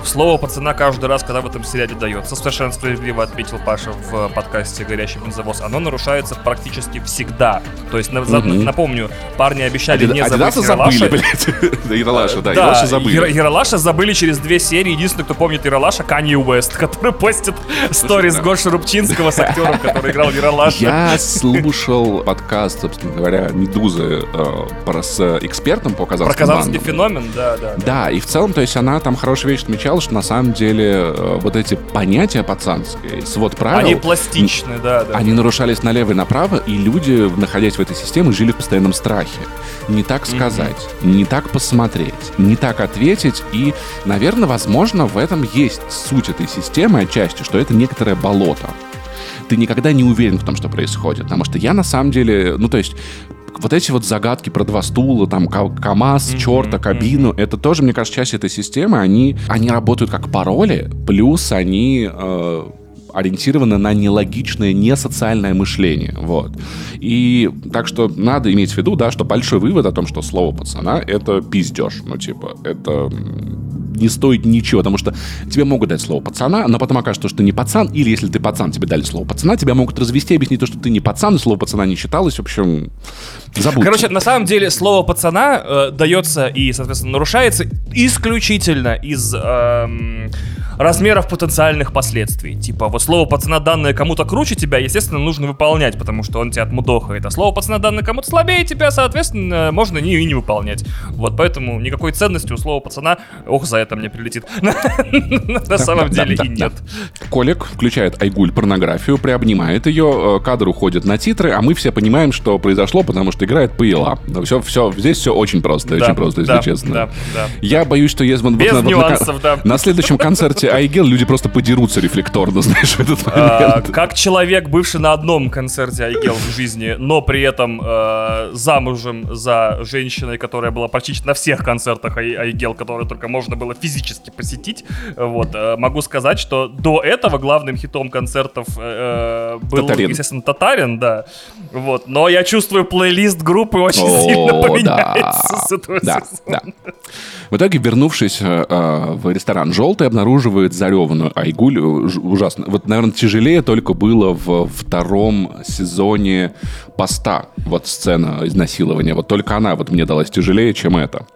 Слово пацана каждый раз, когда в этом сериале дается, совершенно справедливо отметил Паша в подкасте «Горящий бензовоз», оно нарушается практически всегда. То есть, напомню, парни обещали не забыть забыли, блядь. Да, Ералаша, да, Да, Ералаша забыли. Ера- Ералаша забыли через две серии. Единственный, кто помнит Ералаша, Канье Уэст, который постит сторис да. Гоши Рубчинского с актером, который играл Ералаша. Я слушал подкаст, собственно говоря, «Медузы» э, про- с экспертом по Про казахским казанский бандам. феномен, да, да. да. Да, и в целом, то есть она там хорошую вещь отмечала, что на самом деле э, вот эти понятия пацанские, свод правил... Они пластичны, да, да. Они нарушались налево и направо, и люди, находясь в этой системе, жили в постоянном страхе. Не так сказать, не так посмотреть, не так ответить. И, наверное, возможно, в этом есть суть этой системы отчасти, что это некоторое болото. Ты никогда не уверен в том, что происходит. Потому что я на самом деле, ну то есть вот эти вот загадки про два стула, там, ка- КАМАЗ, черта, кабину, это тоже, мне кажется, часть этой системы, они, они работают как пароли, плюс они э, ориентированы на нелогичное, несоциальное мышление, вот. И так что надо иметь в виду, да, что большой вывод о том, что слово пацана — это пиздеж, ну, типа, это не стоит ничего, потому что тебе могут дать слово пацана, но потом окажется, что ты не пацан, или если ты пацан, тебе дали слово пацана, тебя могут развести, объяснить то, что ты не пацан, и слово пацана не считалось, в общем, забудь. Короче, на самом деле слово пацана э, дается и, соответственно, нарушается исключительно из эм, размеров потенциальных последствий. Типа, вот слово пацана данное кому-то круче тебя, естественно, нужно выполнять, потому что он тебя отмудохает. А слово пацана данное кому-то слабее тебя, соответственно, можно не, и не выполнять. Вот, поэтому никакой ценности у слова пацана, ох, за это мне прилетит. На самом деле и нет. Колик включает Айгуль порнографию, приобнимает ее, э, кадр уходит на титры, а мы все понимаем, что произошло, потому что играет Пейла. Все, все, здесь все очень просто, очень просто, если честно. Я боюсь, что если Без нюансов, да. на следующем концерте Айгел люди просто подерутся рефлекторно, знаешь, в этот А, момент. как человек, бывший на одном концерте Айгел в жизни, но при этом э, замужем за женщиной, которая была практически на всех концертах Ай- Айгел, которые только можно было физически посетить, вот, э, могу сказать, что до этого главным хитом концертов э, был, Татарин. естественно, Татарин, да, вот, но я чувствую, плейлист группы очень О, сильно да, поменяется с этого да, сезона. да. В итоге, вернувшись э, э, в ресторан «Желтый», обнаруживает зареванную Айгуль. э, Ужасно. Вот, наверное, тяжелее только было в втором сезоне «Поста». Вот сцена изнасилования. Вот только она вот мне далась тяжелее, чем это.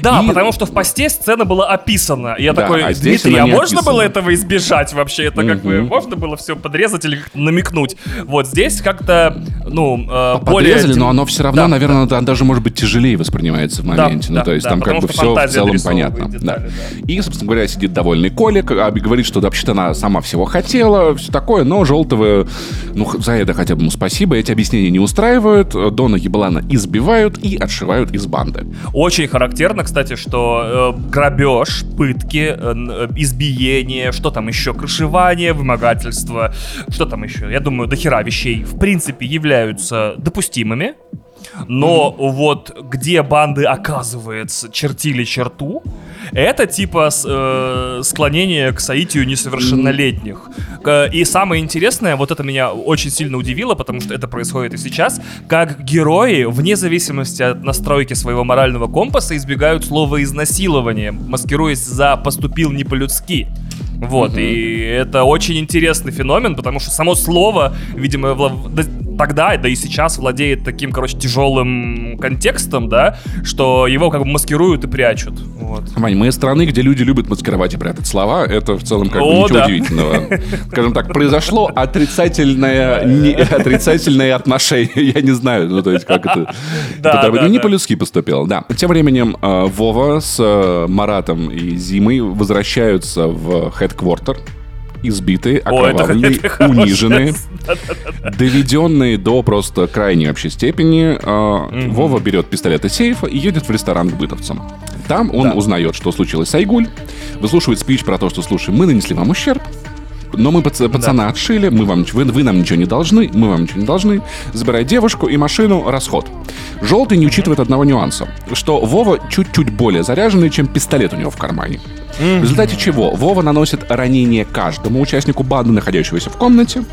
Да, И- потому что в посте сцена была описана. Я Да, такой, а Дмитрий, а можно описана. было этого избежать вообще? Это как бы можно было все подрезать или как-то намекнуть? Вот здесь как-то, ну, э, более... Подрезали, но оно все равно, Да, наверное, да, даже, может быть, тяжелее воспринимается в Да, моменте. ну, да, то есть да, там как бы все в целом понятно. детали, да. И, собственно говоря, сидит довольный Колик, а, говорит, что вообще-то она сама всего хотела, все такое, но Желтого, ну, за это хотя бы ему спасибо, эти объяснения не устраивают, Дона Еблана избивают и отшивают из банды. Очень характерно, кстати, что э, грабеж, пытки, э, э, избиение, что там еще, крышевание, вымогательство, что там еще, я думаю, до хера вещей, в принципе, являются допустимыми. Но вот где банды, оказывается, чертили черту, это типа э, склонение к соитию несовершеннолетних. И самое интересное, вот это меня очень сильно удивило, потому что это происходит и сейчас, как герои, вне зависимости от настройки своего морального компаса, избегают слова изнасилование, маскируясь за поступил не по-людски. Вот, и это очень интересный феномен, потому что само слово, видимо, тогда, да и сейчас владеет таким, короче, тяжелым контекстом, да, что его как бы маскируют и прячут. Вот. Вань, мы из страны, где люди любят маскировать и прятать слова. Это в целом как бы ничего да. удивительного. Скажем так, произошло отрицательное, не- отрицательное отношение. Я не знаю, ну то есть как это... Да, это да, не да. по-людски поступил, да. Тем временем э, Вова с э, Маратом и Зимой возвращаются в headquarter избитые, О, это- окровавленные, это хорошая униженные, доведенные до просто крайней вообще степени. э, Вова берет пистолет из сейфа и едет в ресторан к бытовцам. Там он узнает, что случилось с Айгуль, выслушивает спич про то, что, слушай, мы нанесли вам ущерб, но мы пац- пацана отшили, мы вам, вы, вы нам ничего не должны, мы вам ничего не должны. Забирай девушку и машину, расход. Желтый не учитывает одного нюанса, что Вова чуть-чуть более заряженный, чем пистолет у него в кармане. В результате чего Вова наносит ранение каждому участнику банды, находящегося в комнате,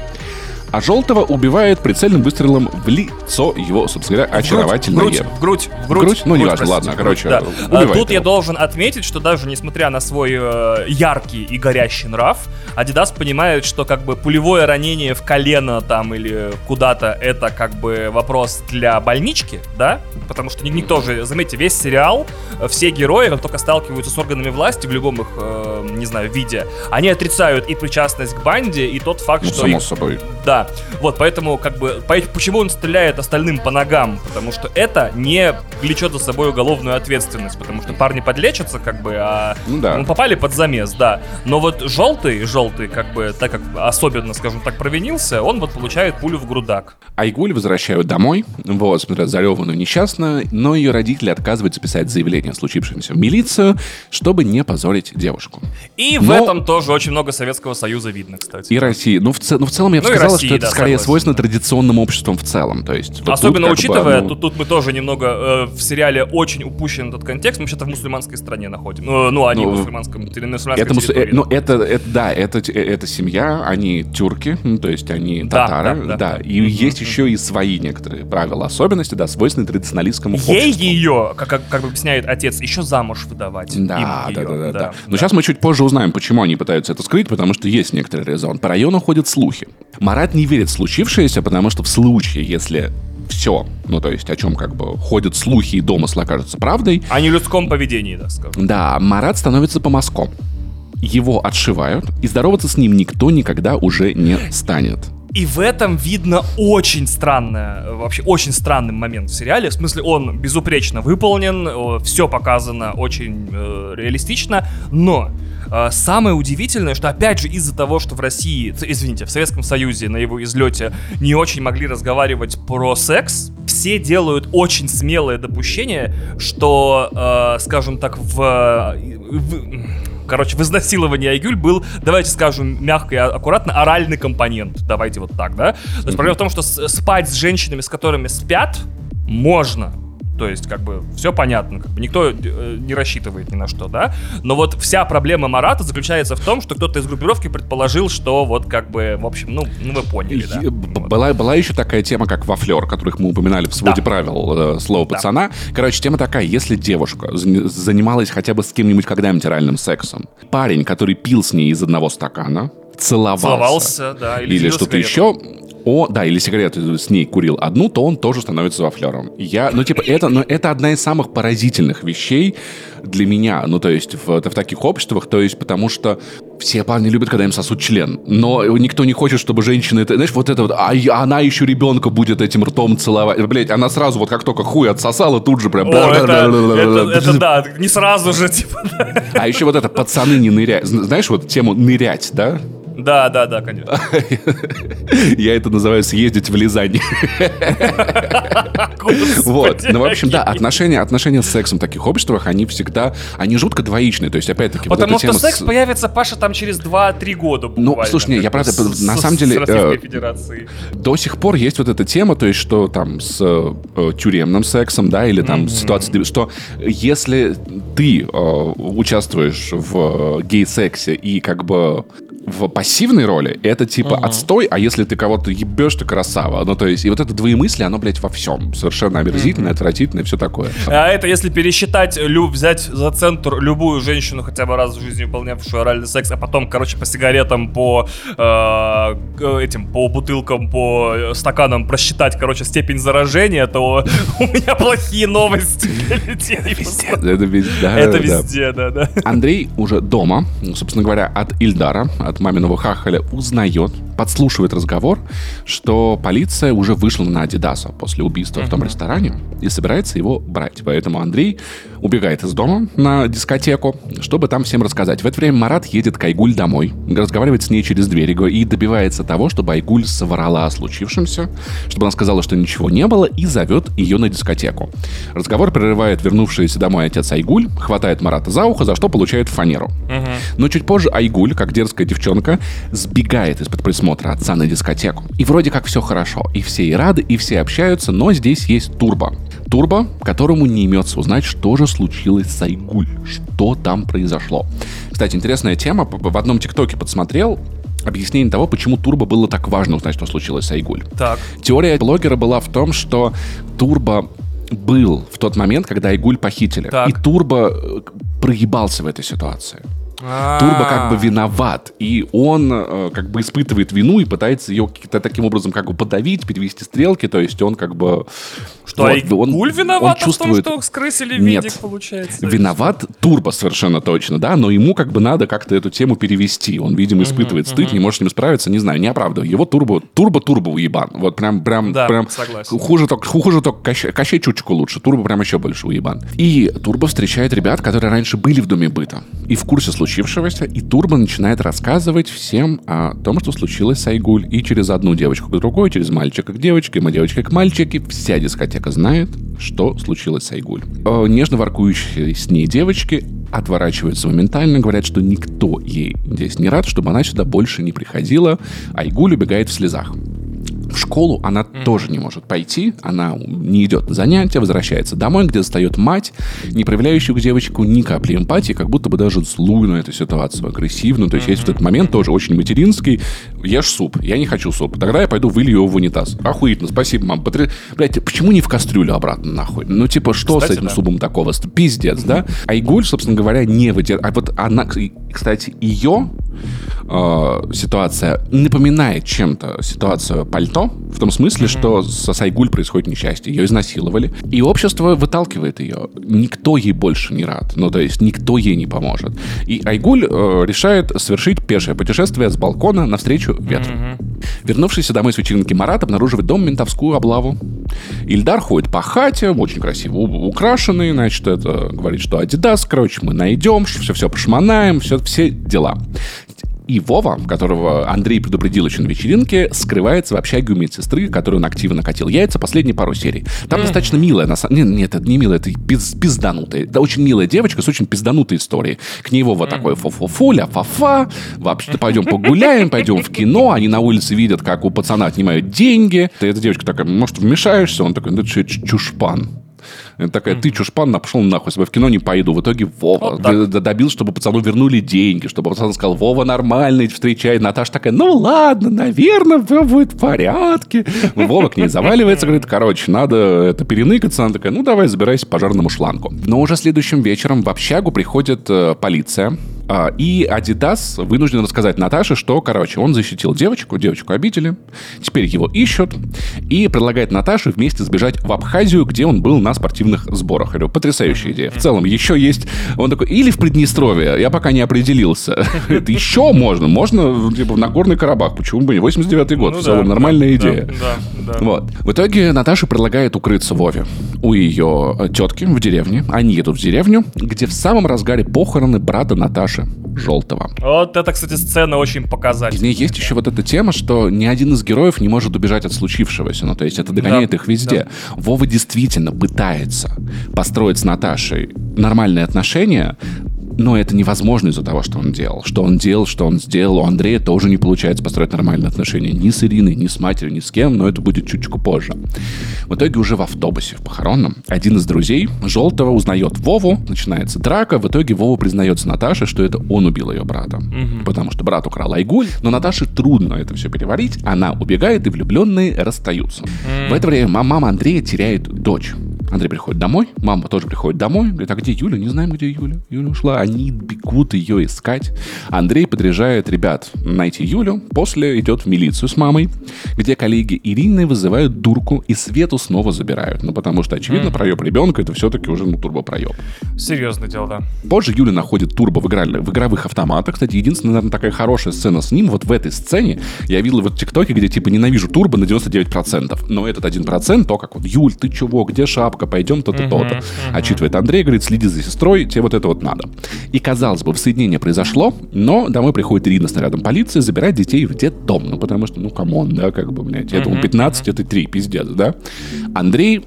а желтого убивает прицельным выстрелом в лицо его, собственно говоря, очаровательное. В грудь, в грудь, в грудь. грудь? Ну, в грудь, неважно, простите, ладно, в короче, да. убивает А, Тут я его. должен отметить, что даже несмотря на свой э, яркий и горящий нрав, Адидас понимает, что как бы пулевое ранение в колено там или куда-то это как бы вопрос для больнички, да? Потому что ни- никто же, заметьте, весь сериал, все герои, как только сталкиваются с органами власти в любом их, э, не знаю, виде, они отрицают и причастность к банде, и тот факт, Ну, что само их собой. да, вот поэтому как бы по- почему он стреляет остальным по ногам, потому что это не влечет за собой уголовную ответственность, потому что парни подлечатся как бы, а Ну да. попали под замес, да. Но вот желтый, желтый как бы так как особенно, скажем так, провинился, он вот получает пулю в грудак. Айгуль возвращают домой, вот, смотря зареванную несчастную, но ее родители отказываются писать заявление о случившемся в милицию, чтобы не позорить девушку. И в Но- этом тоже очень много Советского Союза видно, кстати. И России. Ну, в, ц- ну, в целом я бы Ну сказал, России, что это да, скорее согласен, свойственно да. традиционным обществам в целом. То есть, вот тут Особенно бы, учитывая, ну, тут, тут мы тоже немного э, в сериале очень упущен этот контекст. Мы сейчас в мусульманской стране находим. Ну, ну они Ну, в мусульманском, на мусульманской это, мус- э, ну, это, это, да, это, т- э, это семья, они тюрки, ну, то есть они Да, татары, да, да, да, да. и есть еще и свои некоторые правила, особенности, да, свойственные традиционалистскому Ей обществу. ее, как, как, как объясняет отец, еще замуж выдавать. Да, да, её, да, да, да. Но сейчас мы чуть позже узнаем, почему они пытаются это скрыть, потому что есть некоторый резон. По району ходят слухи. Марат не верит в случившееся, потому что в случае, если все, ну то есть о чем как бы ходят слухи и домыслы окажутся правдой, О нелюдском поведении, так скажем. да, Марат становится помазком. Его отшивают, и здороваться с ним никто никогда уже не станет. И в этом видно очень странное, э, вообще очень странный момент в сериале. В смысле, он безупречно выполнен, все показано очень э, реалистично, но э, самое удивительное, что опять же из-за того, что в России, извините, в Советском Союзе на его излете не очень могли разговаривать про секс, все делают очень смелое допущение, что, э, скажем так, в, в- короче, в изнасиловании Айгюль был, давайте скажем мягко и аккуратно, оральный компонент. Давайте вот так, да? То есть проблема в том, что спать с женщинами, с которыми спят, можно. То есть, как бы, все понятно, как бы никто э, не рассчитывает ни на что, да? Но вот вся проблема Марата заключается в том, что кто-то из группировки предположил, что вот как бы, в общем, ну, ну вы поняли, да. Была, была еще такая тема, как вафлер, которых мы упоминали в своде Да. правил э, слова Да. пацана. Короче, тема такая, если девушка зан- занималась хотя бы с кем-нибудь когда-нибудь оральным сексом, парень, который пил с ней из одного стакана, целовался, Целовался, да, или, или, что-то еще, о, да, или сигарету с ней курил одну, то он тоже становится вафлером. Я, ну, типа, это, ну, это одна из самых поразительных вещей для меня, ну, то есть в, в таких обществах, то есть потому что все парни любят, когда им сосут член, но никто не хочет, чтобы женщина, это, знаешь, вот это вот, а она еще ребенка будет этим ртом целовать. Блять, она сразу вот как только хуй отсосала, тут же прям... О, это, это, это да, не сразу же, типа. А еще вот это пацаны не нырять. Зн- Знаешь, вот тему нырять, да? Да, да, да, конечно. Я это называю съездить в Лизань. Вот. Ну, в общем, да, отношения, отношения с сексом в таких обществах, они всегда, они жутко двоичные. То есть, опять-таки, Потому что секс появится, Паша, там через 2-3 года буквально. Ну, слушай, не, я правда, на самом деле, э. До сих пор есть вот эта тема, то есть, что там с э, тюремным сексом, да, или там ситуация, что если ты э, участвуешь в э, гей-сексе и как бы в, пос- пассивной роли, это типа угу. отстой, а если ты кого-то ебешь, ты красава. Ну, то есть, и вот это двоемыслие, оно, блядь, во всем. Совершенно омерзительное, угу. отвратительное, все такое. А это если пересчитать, люб, взять за центр любую женщину, хотя бы раз в жизни выполнявшую оральный секс, а потом, короче, по сигаретам, по э, этим, по бутылкам, по стаканам просчитать, короче, степень заражения, то у меня плохие новости для людей. Это везде, Это везде, да, да. Андрей уже дома, собственно говоря, от Ильдара, от маминого хахаля, узнает, подслушивает разговор, что полиция уже вышла на Адидаса после убийства в том ресторане и собирается его брать. Поэтому Андрей убегает из дома на дискотеку, чтобы там всем рассказать. В это время Марат едет к Айгуль домой, разговаривает с ней через дверь и добивается того, чтобы Айгуль соврала о случившемся, чтобы она сказала, что ничего не было, и зовет ее на дискотеку. Разговор прерывает вернувшийся домой отец Айгуль, хватает Марата за ухо, за что получает фанеру. Угу. Но чуть позже Айгуль, как дерзкая девчонка, сбегает из-под присмотра отца на дискотеку. И вроде как все хорошо, и все и рады, и все общаются, но здесь есть Турбо. Турбо, которому не имется узнать, что же случилось с Айгуль, что там произошло. Кстати, интересная тема, в одном ТикТоке подсмотрел, объяснение того, почему Турбо было так важно узнать, что случилось с Айгуль. Так. Теория блогера была в том, что Турбо был в тот момент, когда Айгуль похитили. Так. И Турбо э, проебался в этой ситуации. Турбо как бы виноват, и он э, как бы испытывает вину и пытается ее таким образом как бы подавить, перевести стрелки, то есть он как бы... Что, вот, он, Гуль виноват он чувствует... в том, что скрысили Нет, видик, получается? виноват Турбо совершенно точно, да, но ему как бы надо как-то эту тему перевести. Он, видимо, испытывает uh-huh, стыд, uh-huh. не может с ним справиться, не знаю, не оправдываю. Его Турбо, Турбо-Турбо уебан. Вот прям, прям, да, прям... согласен. Хуже только, хуже только Кощей, Кощей чуточку лучше. Турбо прям еще больше уебан. И Турбо встречает ребят, которые раньше были в Доме быта и в курсе случившегося, и Турбо начинает рассказывать всем о том, что случилось с Айгуль. И через одну девочку к другой, через мальчика к девочке, и девочка к мальчике. Вся дискотека знает, что случилось с Айгуль. Э, нежно воркующие с ней девочки отворачиваются моментально, говорят, что никто ей здесь не рад, чтобы она сюда больше не приходила. Айгуль убегает в слезах. Школу она mm. тоже не может пойти, она не идет на занятия, возвращается домой, где застает мать, не проявляющую к девочку ни капли эмпатии, как будто бы даже злую на эту ситуацию, агрессивную. То есть mm-hmm. есть в этот момент тоже очень материнский. Ешь суп, я не хочу суп. Тогда я пойду вылью его в унитаз. Охуительно, спасибо, мам. Потр... Блять, почему не в кастрюлю обратно нахуй? Ну, типа, что Кстати, с этим да. супом такого? Пиздец, mm-hmm. да? Айгуль, собственно говоря, не выдерживает. А вот она, кстати, ее э, ситуация напоминает чем-то ситуацию пальто, в том смысле, mm-hmm. что со Сайгуль происходит несчастье, ее изнасиловали, и общество выталкивает ее. Никто ей больше не рад, ну то есть никто ей не поможет. И Айгуль э, решает совершить пешее путешествие с балкона навстречу ветру. Mm-hmm. Вернувшийся домой с вечеринки Марат обнаруживает дом ментовскую облаву. Ильдар ходит по хате, очень красиво украшенный, значит, это говорит, что Адидас, короче, мы найдем, все-все пошманаем, все, все дела. И Вова, которого Андрей предупредил еще на вечеринке, скрывается в общаге у медсестры, которую он активно катил яйца последние пару серий. Там mm-hmm. достаточно милая, на самом... Нет, нет, это не милая, это пиз... пизданутая. Это очень милая девочка с очень пизданутой историей. К ней Вова mm-hmm. такой фу-фу-фу, ля-фа-фа, вообще-то пойдем погуляем, пойдем в кино. Они на улице видят, как у пацана отнимают деньги. Эта девочка такая, может, вмешаешься? Он такой, ну, это чушпан. Это такая, ты чушпан, пошел нахуй, с тобой в кино не пойду. В итоге Вова вот добился, чтобы пацану вернули деньги, чтобы пацан сказал, Вова нормальный, встречай. Наташа такая, ну ладно, наверное, все будет в порядке. Вова к ней заваливается, говорит, короче, надо это переныкаться. Она такая, ну давай, забирайся по пожарному шлангу. Но уже следующим вечером в общагу приходит э, полиция, а, и Адидас вынужден рассказать Наташе, что, короче, он защитил девочку, девочку обидели, теперь его ищут, и предлагает Наташе вместе сбежать в Абхазию, где он был на спортивных сборах. Я говорю, потрясающая идея. В целом, еще есть... Он такой, или в Приднестровье, я пока не определился. Это еще можно, можно типа, на Горный Карабах, почему бы не? 89-й год, ну, в целом, нормальная идея. Вот. В итоге Наташа предлагает укрыться Вове у ее тетки в деревне. Они едут в деревню, где в самом разгаре похороны брата Наташи Желтого. Вот это, кстати, сцена очень показательная. В ней есть еще вот эта тема, что ни один из героев не может убежать от случившегося. Ну, то есть это догоняет их везде. Вова действительно пытается построить с Наташей нормальные отношения, Но это невозможно из-за того, что он делал. Что он делал, что он сделал. У Андрея тоже не получается построить нормальные отношения ни с Ириной, ни с матерью, ни с кем, но это будет чуть-чуть позже. В итоге уже в автобусе в похоронном один из друзей Желтого узнает Вову, начинается драка, в итоге Вова признается Наташе, что это он убил ее брата. Угу. Потому что брат украл Айгуль, но Наташе трудно это все переварить, она убегает, и влюбленные расстаются. Угу. В это время мама Андрея теряет дочь. Андрей приходит домой, мама тоже приходит домой, говорит, а где Юля? Не знаем, где Юля. Юля ушла. Они бегут ее искать. Андрей подряжает ребят найти Юлю, после идет в милицию с мамой, где коллеги Ирины вызывают дурку и Свету снова забирают. Ну, потому что, очевидно, mm. проеб ребенка это все-таки уже ну, турбопроеб. Серьезное дело, да. Позже Юля находит турбо в, играли, в игровых автоматах. Кстати, единственная, наверное, такая хорошая сцена с ним, вот в этой сцене, я видел вот в ТикТоке, где типа ненавижу турбо на 99%. Но этот 1%, то как вот, Юль, ты чего, где шапка? Бабка, пойдем то-то, uh-huh, то-то. Uh-huh. Отчитывает Андрей, говорит, следи за сестрой, тебе вот это вот надо. И, казалось бы, соединение произошло, но домой приходит Ирина с нарядом полиции, забирать детей в детдом. Ну, потому что, ну, come on, да, как бы, блядь, я думал, 15, это 3, пиздец, да. Андрей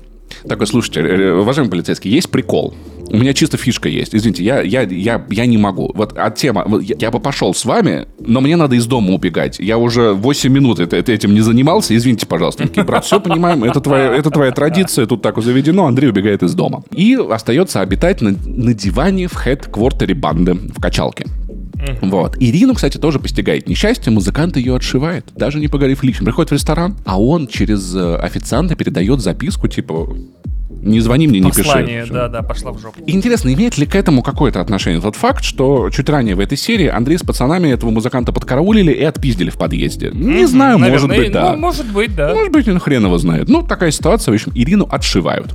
такой, слушайте, э, э, уважаемый полицейский, есть прикол. У меня чисто фишка есть. Извините, я, я, я, я не могу. Вот от тема... Я, я бы пошел с вами, но мне надо из дома убегать. Я уже 8 минут это, этим не занимался. Извините, пожалуйста. Такие, брат, все понимаем. Это твоя, это твоя традиция. Тут так заведено. Андрей убегает из дома. И остается обитать на, на диване в headquarter е банды в качалке. Вот. Ирину, кстати, тоже постигает несчастье. Музыкант ее отшивает, даже не поговорив лично. Приходит в ресторан, а он через э, официанта передает записку, типа, не звони мне, Послание, не пиши. да, да, пошла в жопу. Интересно, имеет ли к этому какое-то отношение тот факт, что чуть ранее в этой серии Андрей с пацанами этого музыканта подкараулили и отпиздили в подъезде? Не знаю, Наверное, может быть, да. Ну, может быть, да. Может быть, ну хрен его знает. Ну, такая ситуация, в общем, Ирину отшивают.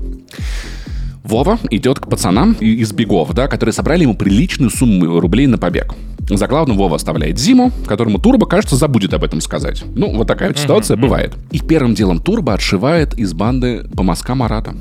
Вова идет к пацанам из бегов, да, которые собрали ему приличную сумму рублей на побег. За главным Вова оставляет Зиму, которому Турбо, кажется, забудет об этом сказать. Ну, вот такая вот ситуация mm-hmm. бывает. И первым делом Турбо отшивает из банды по мазкам Марата.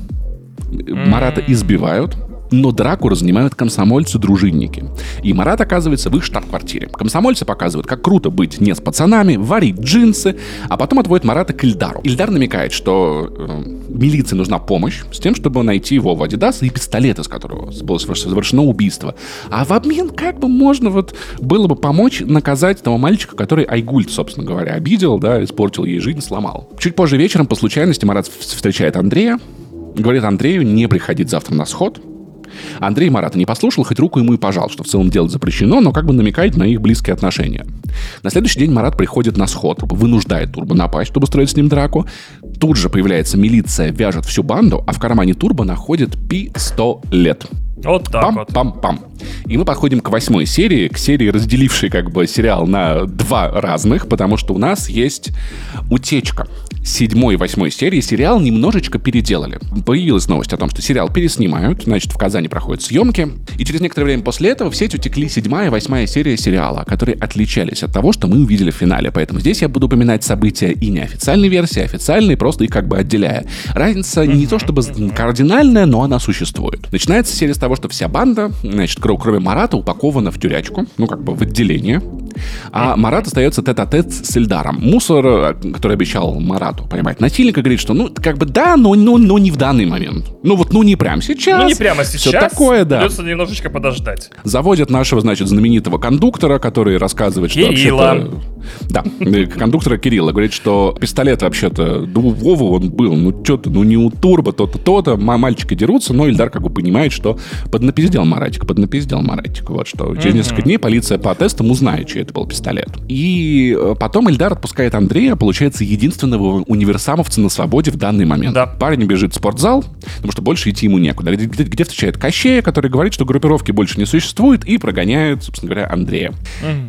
Марата избивают, но драку разнимают комсомольцы-дружинники. И Марат оказывается в их штаб-квартире. Комсомольцы показывают, как круто быть не с пацанами, варить джинсы, а потом отводят Марата к Ильдару. Ильдар намекает, что э, милиции нужна помощь с тем, чтобы найти его в Адидас и пистолет, из которого было совершено убийство. А в обмен как бы можно вот было бы помочь наказать того мальчика, который Айгульт, собственно говоря, обидел, да, испортил ей жизнь, сломал. Чуть позже вечером по случайности Марат встречает Андрея, говорит Андрею не приходить завтра на сход, Андрей Марата не послушал, хоть руку ему и пожал, что в целом делать запрещено, но как бы намекает на их близкие отношения. На следующий день Марат приходит на сход, вынуждает Турбо напасть, чтобы строить с ним драку. Тут же появляется милиция, вяжет всю банду, а в кармане Турбо находит пистолет. Вот так пам, вот. Пам-пам. И мы подходим к восьмой серии, к серии, разделившей как бы сериал на два разных, потому что у нас есть утечка седьмой и восьмой серии сериал немножечко переделали. Появилась новость о том, что сериал переснимают, значит, в Казани проходят съемки, и через некоторое время после этого в сеть утекли седьмая и восьмая серия сериала, которые отличались от того, что мы увидели в финале. Поэтому здесь я буду упоминать события и не официальной версии, а официальной, просто их как бы отделяя. Разница не то чтобы кардинальная, но она существует. Начинается серия с того, что вся банда, значит, кроме Марата, упакована в тюрячку, ну, как бы в отделение, а Марат остается тет-а-тет с Эльдаром. Мусор, э, который обещал Марату поймать насильника, говорит, что ну, как бы да, но, но, но не в данный момент. Ну вот, ну не прямо сейчас. Ну не прямо сейчас. Все такое, да. Придется немножечко подождать. Заводят нашего, значит, знаменитого кондуктора, который рассказывает, что Кирилла. Да, кондуктора Кирилла говорит, что пистолет вообще-то, ну, у Вовы он был, ну, что-то, ну, не у Турбо, то-то, то-то, мальчики дерутся, но Ильдар как бы понимает, что поднапиздел Маратик, поднапиздел Маратик, вот что. Через несколько дней полиция по тестам узнает, чей это был пистолет. И э, потом Эльдар отпускает Андрея, получается, единственного универсамовца на свободе в данный момент. Да. Парень бежит в спортзал, потому что больше идти ему некуда. Где, где, встречает Кощея, который говорит, что группировки больше не существует, и прогоняет, собственно говоря, Андрея.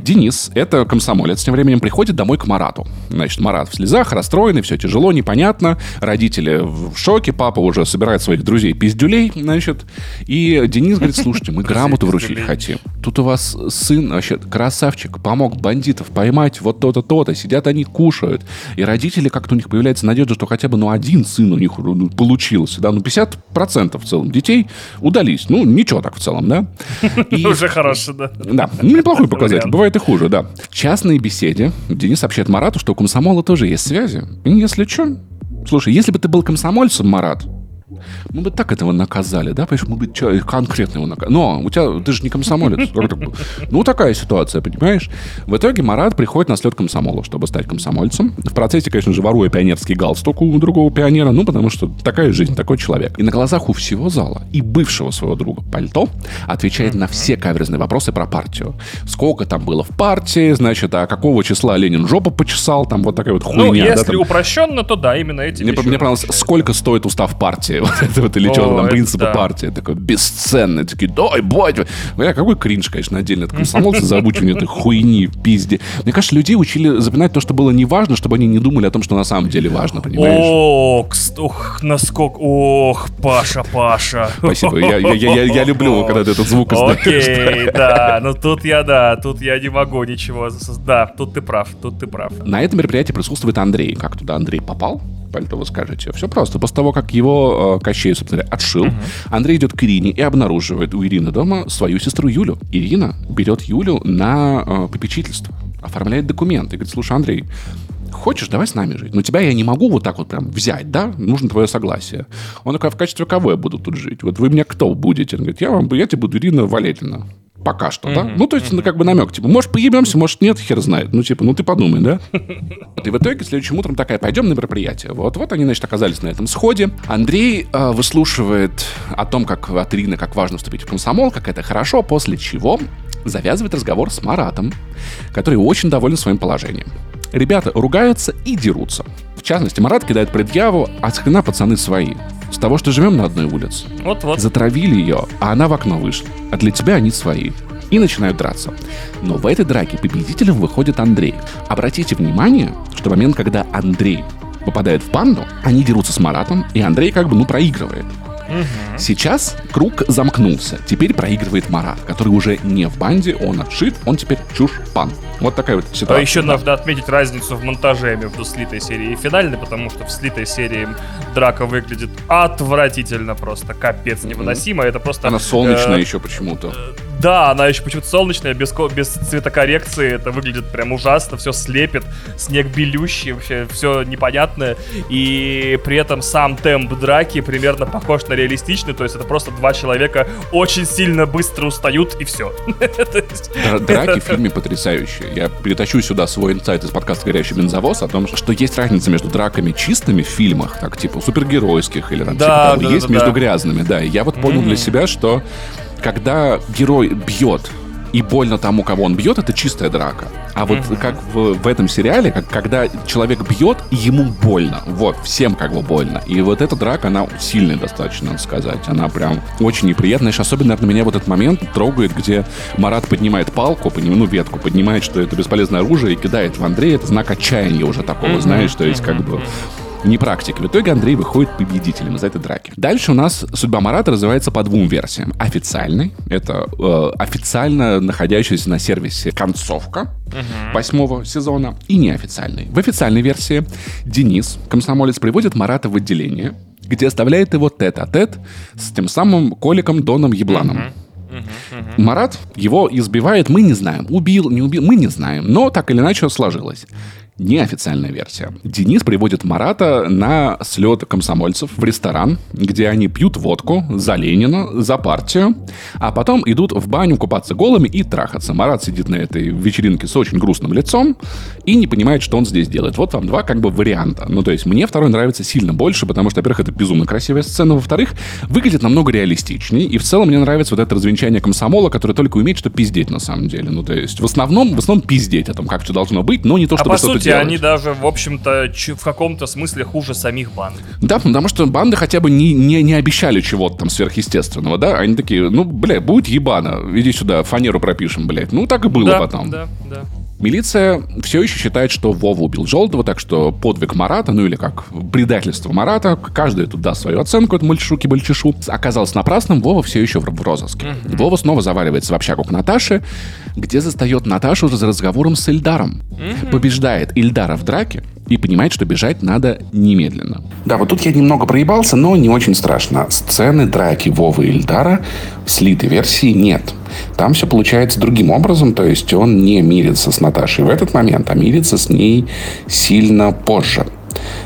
Денис, это комсомолец, тем временем приходит домой к Марату. Значит, Марат в слезах, расстроенный, все тяжело, непонятно. Родители в шоке, папа уже собирает своих друзей пиздюлей, значит. И Денис говорит, слушайте, мы грамоту вручить хотим. Тут у вас сын вообще красавчик, помог бандитов поймать вот то-то, то-то. Сидят они, кушают. И родители, как-то у них появляется надежда, что хотя бы ну один сын у них ну, получился. Да, ну 50% в целом детей удались. Ну, ничего так в целом, да. И... Уже хорошо, да. Да, ну, неплохой показатель. Бывает и хуже, да. В частной беседе Денис сообщает Марату, что у комсомола тоже есть связи. И если что, слушай, если бы ты был комсомольцем, Марат, мы бы так этого наказали, да, понимаешь, мы бы чё, конкретно его наказали. Но у тебя, ты же не комсомолец. Ну, такая ситуация, понимаешь? В итоге Марат приходит на слет комсомола, чтобы стать комсомольцем. В процессе, конечно же, воруя пионерский галстук у другого пионера, ну, потому что такая жизнь, такой человек. И на глазах у всего зала и бывшего своего друга Пальто отвечает на все каверзные вопросы про партию. Сколько там было в партии, значит, а какого числа Ленин жопу почесал, там вот такая вот хуйня. Ну, если да, там... упрощенно, то да, именно эти Мне, мне понравилось, сколько стоит устав партии, вот это вот, или что там, принципы да. партии, такой бесценный, такие, дай, бать, бля, какой кринж, конечно, отдельно от комсомолца за обучение этой хуйни пизде. Мне кажется, людей учили запоминать то, что было не важно, чтобы они не думали о том, что на самом деле важно, понимаешь? Ох, ох, насколько, ох, Паша, Паша. Спасибо, я, я, я, я люблю, когда ты этот звук издаешь. Окей, да, ну тут я, да, тут я не могу ничего, да, тут ты прав, тут ты прав. На этом мероприятии присутствует Андрей. Как туда Андрей попал? Пальто вы скажете. Все просто. После того, как его э, Кощей, собственно говоря, отшил, uh-huh. Андрей идет к Ирине и обнаруживает у Ирины дома свою сестру Юлю. Ирина берет Юлю на э, попечительство, оформляет документы. Говорит, слушай, Андрей, хочешь, давай с нами жить. Но тебя я не могу вот так вот прям взять, да? Нужно твое согласие. Он такой, а в качестве кого я буду тут жить? Вот вы мне кто будете? Он говорит, я, вам, я тебе буду Ирина Валетина. Пока что, mm-hmm. да? Ну, то есть, ну, как бы намек, типа, может, поебемся, может, нет, хер знает. Ну, типа, ну, ты подумай, да? И в итоге следующим утром такая, пойдем на мероприятие. Вот, вот они, значит, оказались на этом сходе. Андрей э, выслушивает о том, как от Ирины, как важно вступить в комсомол, как это хорошо, после чего завязывает разговор с Маратом, который очень доволен своим положением. Ребята ругаются и дерутся. В частности, Марат кидает предъяву, а с хрена пацаны свои. С того, что живем на одной улице. Вот-вот. Затравили ее, а она в окно вышла. А для тебя они свои. И начинают драться. Но в этой драке победителем выходит Андрей. Обратите внимание, что момент, когда Андрей попадает в банду, они дерутся с Маратом, и Андрей как бы, ну, проигрывает. Угу. Сейчас круг замкнулся. Теперь проигрывает Марат, который уже не в банде, он отшит, он теперь чушь-пан. Вот такая вот ситуация. А еще нужно отметить разницу в монтаже между слитой серией и финальной, потому что в слитой серии драка выглядит отвратительно просто, капец невыносимо. Это просто... Она солнечная э, еще почему-то. Да, она еще почему-то солнечная, без, без цветокоррекции. Это выглядит прям ужасно, все слепит, снег белющий, вообще все непонятное. И при этом сам темп драки примерно похож на реалистичный, то есть это просто два человека очень сильно быстро устают и все. Драки в фильме потрясающие. Я перетащу сюда свой инсайт из подкаста «Горящий бензовоз» о том, что есть разница между драками чистыми в фильмах, так типа супергеройских или там, да, типа, да, есть да, между да. грязными, да. И я вот понял mm-hmm. для себя, что когда герой бьет и больно тому, кого он бьет, это чистая драка. А вот mm-hmm. как в, в этом сериале, как, когда человек бьет, ему больно. Вот, всем как бы больно. И вот эта драка, она сильная достаточно, надо сказать. Она прям очень неприятная. Еще особенно, наверное, меня в этот момент трогает, где Марат поднимает палку, ну, ветку, поднимает, что это бесполезное оружие, и кидает в Андрея. Это знак отчаяния уже такого, mm-hmm. знаешь, то есть как бы не практики. В итоге Андрей выходит победителем из этой драки. Дальше у нас судьба Марата развивается по двум версиям. Официальной, это э, официально находящаяся на сервисе концовка восьмого сезона, и неофициальной. В официальной версии Денис, комсомолец, приводит Марата в отделение, где оставляет его тет-а-тет с тем самым Коликом Доном Ебланом. Угу. Марат его избивает, мы не знаем. Убил, не убил, мы не знаем. Но так или иначе сложилось неофициальная версия. Денис приводит Марата на слет комсомольцев в ресторан, где они пьют водку за Ленина, за партию, а потом идут в баню купаться голыми и трахаться. Марат сидит на этой вечеринке с очень грустным лицом и не понимает, что он здесь делает. Вот вам два как бы варианта. Ну, то есть мне второй нравится сильно больше, потому что, во-первых, это безумно красивая сцена, во-вторых, выглядит намного реалистичнее, и в целом мне нравится вот это развенчание комсомола, который только умеет что пиздеть на самом деле. Ну, то есть в основном, в основном пиздеть о том, как все должно быть, но не то, а чтобы а что-то делать. они даже, в общем-то, в каком-то смысле хуже самих банд. Да, потому что банды хотя бы не, не, не обещали чего-то там сверхъестественного, да? Они такие, ну, бля, будет ебано, иди сюда, фанеру пропишем, блядь. Ну, так и было да, потом. Да, да. Милиция все еще считает, что Вова убил Желтого, так что подвиг Марата, ну или как предательство Марата, каждый тут даст свою оценку этому мальчишу-кибальчишу, оказалось напрасным, Вова все еще в розыске. Mm-hmm. Вова снова заваливается в общагу к Наташе, где застает Наташу за разговором с Ильдаром. Mm-hmm. Побеждает Ильдара в драке и понимает, что бежать надо немедленно. Да, вот тут я немного проебался, но не очень страшно. Сцены драки Вовы и Ильдара в слитой версии нет. Там все получается другим образом, то есть он не мирится с Наташей в этот момент, а мирится с ней сильно позже.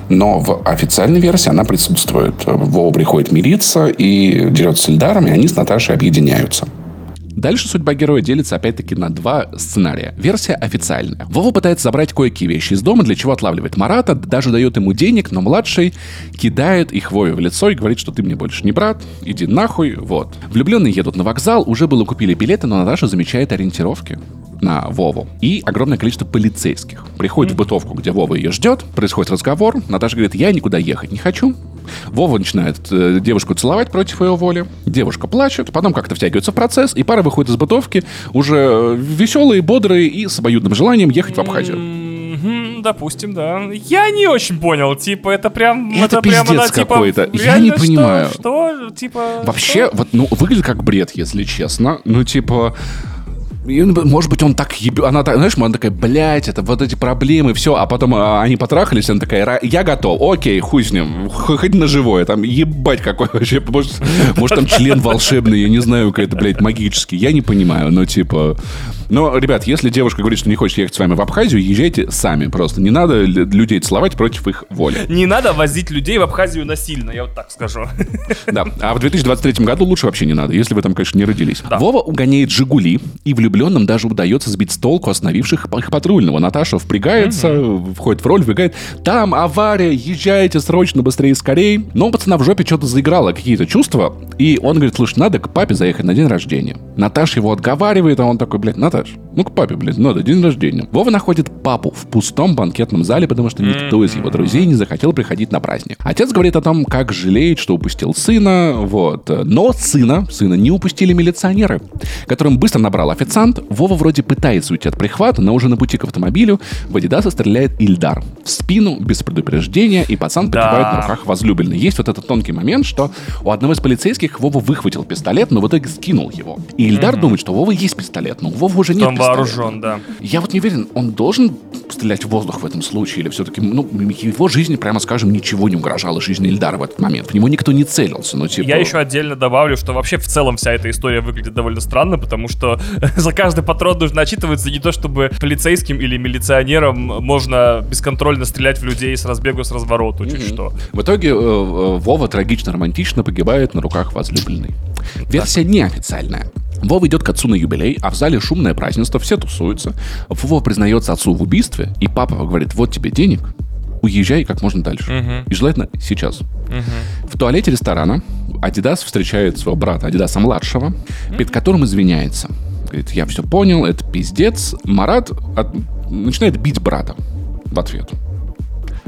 Но в официальной версии она присутствует. Вова приходит мириться и дерется с Ильдаром, и они с Наташей объединяются. Дальше судьба героя делится опять-таки на два сценария. Версия официальная. Вова пытается забрать кое-какие вещи из дома, для чего отлавливает Марата, даже дает ему денег, но младший кидает их Вове в лицо и говорит, что ты мне больше не брат, иди нахуй, вот. Влюбленные едут на вокзал, уже было купили билеты, но Наташа замечает ориентировки на Вову. И огромное количество полицейских. Приходит в бытовку, где Вова ее ждет, происходит разговор. Наташа говорит, я никуда ехать не хочу. Вова начинает э, девушку целовать против ее воли. Девушка плачет, потом как-то втягивается в процесс, и пара выходит из бытовки уже э, веселые, бодрые и с обоюдным желанием ехать в Абхазию. Допустим, да. Я не очень понял, типа, это прям... Это прямо, пиздец да, типа, какой-то. Я не что? понимаю. Что? Типа... Вообще, вот, ну, выглядит как бред, если честно. Ну, типа... и, ну, Может быть, он так ебет... Она так, знаешь, она такая, блядь, это вот эти проблемы, все. А потом а, они потрахались, она такая, «Ра- я готов, окей, хуй с ним. Хоть на живое, там, ебать какой вообще. Может, может, там член волшебный, я не знаю, какой-то, блядь, магический. Я не понимаю, но типа... Но, ребят, если девушка говорит, что не хочет ехать с вами в Абхазию, езжайте сами просто. Не надо людей целовать против их воли. Не надо возить людей в Абхазию насильно, я вот так скажу. Да, а в 2023 году лучше вообще не надо, если вы там, конечно, не родились. Да. Вова угоняет «Жигули», и влюбленным даже удается сбить с толку остановивших их патрульного. Наташа впрягается, входит в роль, вбегает. Там авария, езжайте срочно, быстрее, скорее. Но у пацана в жопе что-то заиграло, какие-то чувства, и он говорит, слушай, надо к папе заехать на день рождения. Наташа его отговаривает, а он такой, блядь, Наташ, ну к папе, блядь, надо, день рождения. Вова находит папу в пустом банкетном зале, потому что никто из его друзей не захотел приходить на праздник. Отец говорит о том, как жалеет, что упустил сына, вот. Но сына, сына не упустили милиционеры, которым быстро набрал официант. Вова вроде пытается уйти от прихвата, но уже на пути к автомобилю в Адидаса стреляет Ильдар. В спину, без предупреждения, и пацан Да. погибает на руках возлюбленной. Есть вот этот тонкий момент, что у одного из полицейских Вова выхватил пистолет, но в итоге скинул его. И Ильдар думает, что у Вовы есть пистолет, но у Вовы уже нет Он пистолета. Вооружен, да. Я вот не уверен, он должен стрелять в воздух в этом случае, или все-таки, ну, его жизни, прямо скажем, ничего не угрожало жизни Ильдара в этот момент. В него никто не целился, ну, типа... Я еще отдельно добавлю, что вообще в целом вся эта история выглядит довольно странно, потому что за каждый патрон нужно отчитываться не то, чтобы полицейским или милиционерам можно бесконтрольно стрелять в людей с разбегу, с развороту, чуть что. В итоге э, э, Вова трагично-романтично погибает на руках возлюбленной. Версия неофициальная. Вова идет к отцу на юбилей, а в зале шумное празднество, все тусуются. Вова признается отцу в убийстве, и папа говорит, вот тебе денег, уезжай как можно дальше. И желательно сейчас. В туалете ресторана Адидас встречает своего брата Адидаса младшего, перед которым извиняется. Говорит, я все понял, это пиздец. Марат от- начинает бить брата в ответ.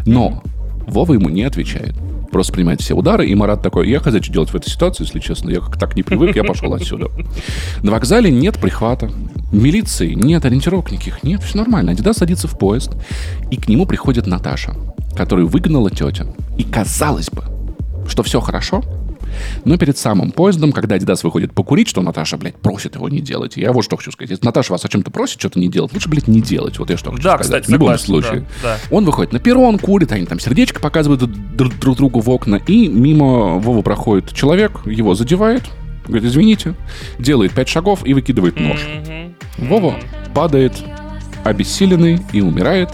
Но Вова ему не отвечает. Просто принимает все удары, и Марат такой, я хз, что делать в этой ситуации, если честно, я как так не привык, я пошел отсюда. На вокзале нет прихвата, милиции нет, ориентировок никаких нет, все нормально. Адидас садится в поезд, и к нему приходит Наташа, которую выгнала тетя. И казалось бы, что все хорошо, но перед самым поездом, когда Адидас выходит покурить, что Наташа, блядь, просит его не делать. Я вот что хочу сказать. Если Наташа вас о чем-то просит, что-то не делать, лучше, блядь, не делать. Вот я что хочу Да, сказать. кстати, В любом согласен, случае. да, Он выходит на перрон, курит, они там сердечко показывают друг, друг другу в окна, и мимо Вова проходит человек, его задевает, говорит, извините, делает пять шагов и выкидывает нож. Вова падает обессиленный и умирает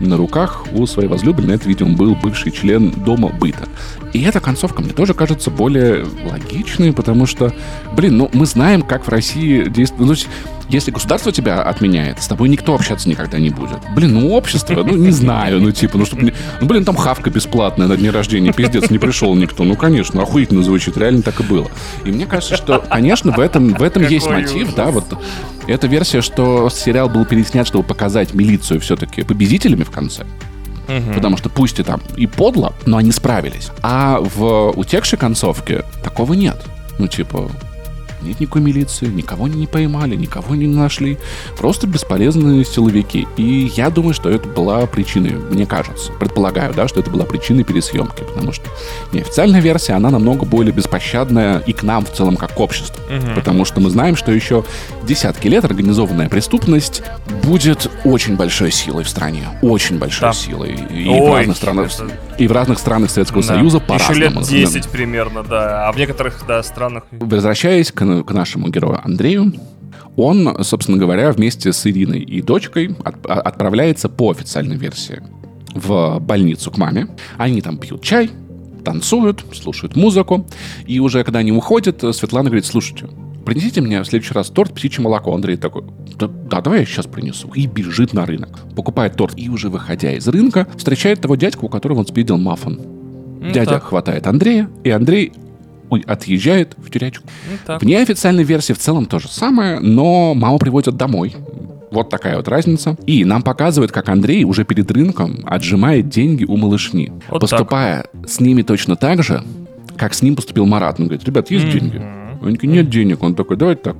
на руках у своей возлюбленной. Это, видимо, был бывший член дома быта. И эта концовка мне тоже кажется более логичной, потому что, блин, ну мы знаем, как в России действует... Ну, то есть, если государство тебя отменяет, с тобой никто общаться никогда не будет. Блин, ну общество, ну не знаю, ну типа, ну чтобы... не- Ну, блин, там хавка бесплатная на дне рождения, пиздец, не пришел никто. Ну, конечно, охуительно звучит, реально так и было. И мне кажется, что, конечно, в этом, в этом есть Какой мотив, ужас. да, вот эта версия, что сериал был переснят, чтобы показать милицию все-таки победителями в конце. Потому что пусть и там и подло, но они справились. А в утекшей концовке такого нет. Ну, типа, нет никакой милиции, никого не поймали, никого не нашли. Просто бесполезные силовики. И я думаю, что это была причиной, мне кажется, предполагаю, да, что это была причиной пересъемки. Потому что неофициальная версия, она намного более беспощадная и к нам в целом как к обществу. Потому что мы знаем, что еще десятки лет организованная преступность будет очень большой силой в стране. Очень большой Да. силой. И в Ой, разных странах, это- и в разных странах Советского Да. Союза Еще по-разному. лет 10 примерно, да. А в некоторых, да, странах... Возвращаясь к, к нашему герою Андрею, он, собственно говоря, вместе с Ириной и дочкой от- а- отправляется по официальной версии в больницу к маме. Они там пьют чай, танцуют, слушают музыку. И уже когда они уходят, Светлана говорит, слушайте, принесите мне в следующий раз торт птичье молоко. Андрей такой, да, да, давай я сейчас принесу. И бежит на рынок. Покупает торт. И уже выходя из рынка, встречает того дядьку, у которого он спидил маффин. Ну, Дядя так. хватает Андрея, и Андрей отъезжает в тюрячку. Ну, так. В неофициальной версии в целом то же самое, но маму приводят домой. Вот такая вот разница. И нам показывают, как Андрей уже перед рынком отжимает деньги у малышни. Вот поступая с ними точно так же, как с ним поступил Марат. Он говорит, ребят, есть деньги? Они такие, нет денег. Он такой, давайте так.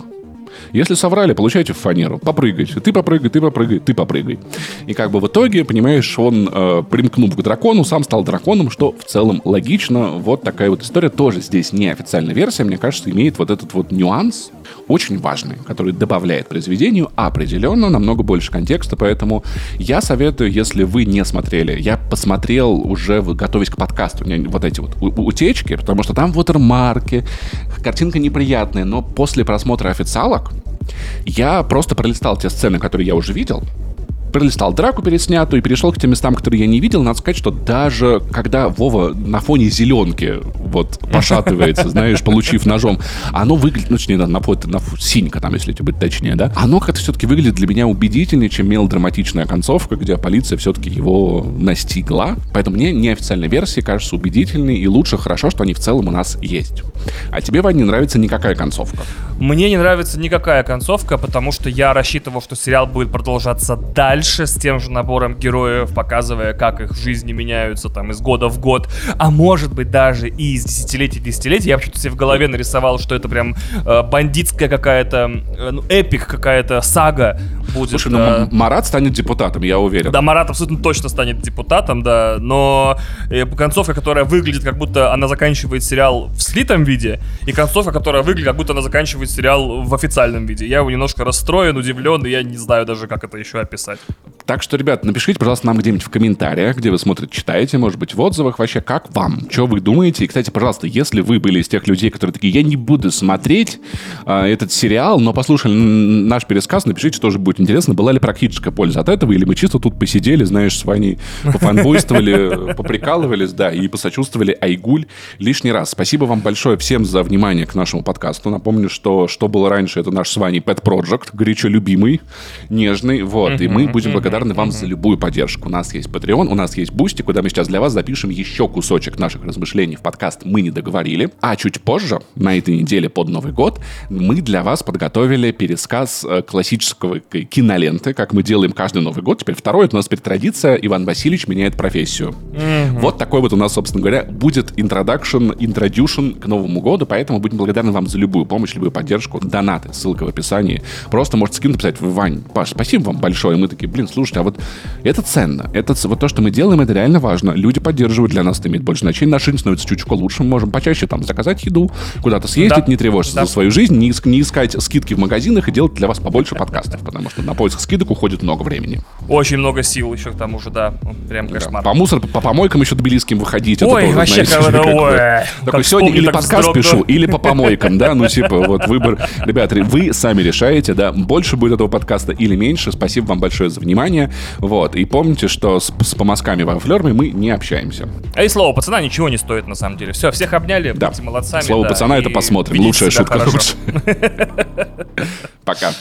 Если соврали, получайте фанеру. Попрыгайте. Ты попрыгай, ты попрыгай, ты попрыгай. И как бы в итоге, понимаешь, он, э, примкнув к дракону, сам стал драконом, что в целом логично. Вот такая вот история. Тоже здесь не официальная версия, мне кажется, имеет вот этот вот нюанс, очень важный, который добавляет произведению определенно намного больше контекста, поэтому я советую, если вы не смотрели, я посмотрел уже, готовясь к подкасту, вот эти вот утечки, потому что там вотермарки, картинка неприятная, но после просмотра официалок я просто пролистал те сцены, которые я уже видел, пролистал драку переснятую и перешел к тем местам, которые я не видел. Надо сказать, что даже когда Вова на фоне зеленки вот пошатывается, знаешь, получив ножом, оно выглядит, ну, точнее, на, на, на синька там, если быть точнее, да, оно как-то все-таки выглядит для меня убедительнее, чем мелодраматичная концовка, где полиция все-таки его настигла. Поэтому мне неофициальная версия кажется убедительной и лучше хорошо, что они в целом у нас есть. А тебе, Вань, не нравится никакая концовка. Мне не нравится никакая концовка, потому что я рассчитывал, что сериал будет продолжаться дальше с тем же набором героев, показывая, как их жизни меняются там из года в год, а может быть даже и из десятилетия в десятилетие. Я вообще-то себе в голове нарисовал, что это прям э, бандитская какая-то, э, ну, эпик какая-то сага будет. Слушай, ну э, Марат станет депутатом, я уверен. Да, Марат абсолютно точно станет депутатом, да, но э, концовка, которая выглядит, как будто она заканчивает сериал в слитом виде, и концовка, которая выглядит, как будто она заканчивает сериал в официальном виде. Я его немножко расстроен, удивлен, и я не знаю даже, как это еще описать. Так что, ребят, напишите, пожалуйста, нам где-нибудь в комментариях, где вы смотрите, читаете, может быть, в отзывах вообще, как вам, что вы думаете. И, кстати, пожалуйста, если вы были из тех людей, которые такие, я не буду смотреть а, этот сериал, но послушали наш пересказ, напишите, тоже будет интересно, была ли практическая польза от этого, или мы чисто тут посидели, знаешь, с Ваней пофанбойствовали, поприкалывались, да, и посочувствовали Айгуль лишний раз. Спасибо вам большое всем за внимание к нашему подкасту. Напомню, что что было раньше, это наш с Ваней Pet Project, горячо любимый, нежный, вот, и мы будем благодарны вам за любую поддержку. У нас есть Patreon, у нас есть Boosty, куда мы сейчас для вас запишем еще кусочек наших размышлений в подкаст «Мы не договорили», а чуть позже, на этой неделе под Новый год, мы для вас подготовили пересказ э, классического киноленты, как мы делаем каждый Новый год. Теперь второй, это у нас теперь традиция, Иван Васильевич меняет профессию. Вот такой вот у нас, собственно говоря, будет introduction, introduction к Новому году, поэтому будем благодарны вам за любую помощь, любую поддержку, донаты, ссылка в описании. Просто можете скинуть, написать, Вань, Паш, спасибо вам большое. И мы такие, блин, слушайте, а вот это ценно. Это, вот то, что мы делаем, это реально важно. Люди поддерживают, для нас это имеет больше значения. Наша жизнь становится чуть-чуть лучше. Мы можем почаще там заказать еду, куда-то съездить, Да. не тревожиться Да. за свою жизнь, не, не искать скидки в магазинах и делать для вас побольше подкастов, потому что на поиск скидок уходит много времени. Очень много сил еще к тому же, да. Прям Да. кошмар. По мусор, по помойкам еще тбилисским выходить. это Ой, тоже, вообще, знаете, как это, ой. Такой, сегодня или подкаст пишу, или по помойкам, да, ну типа вот выбор. Ребят, вы сами решаете, да, больше будет этого подкаста или меньше. Спасибо вам большое за внимание. Вот, и помните, что с, с помазками во флерме мы не общаемся. А и слово пацана ничего не стоит на самом деле. Все, всех обняли, Да. будьте молодцами. Слово да, пацана и это посмотрим. Лучшая шутка. Пока.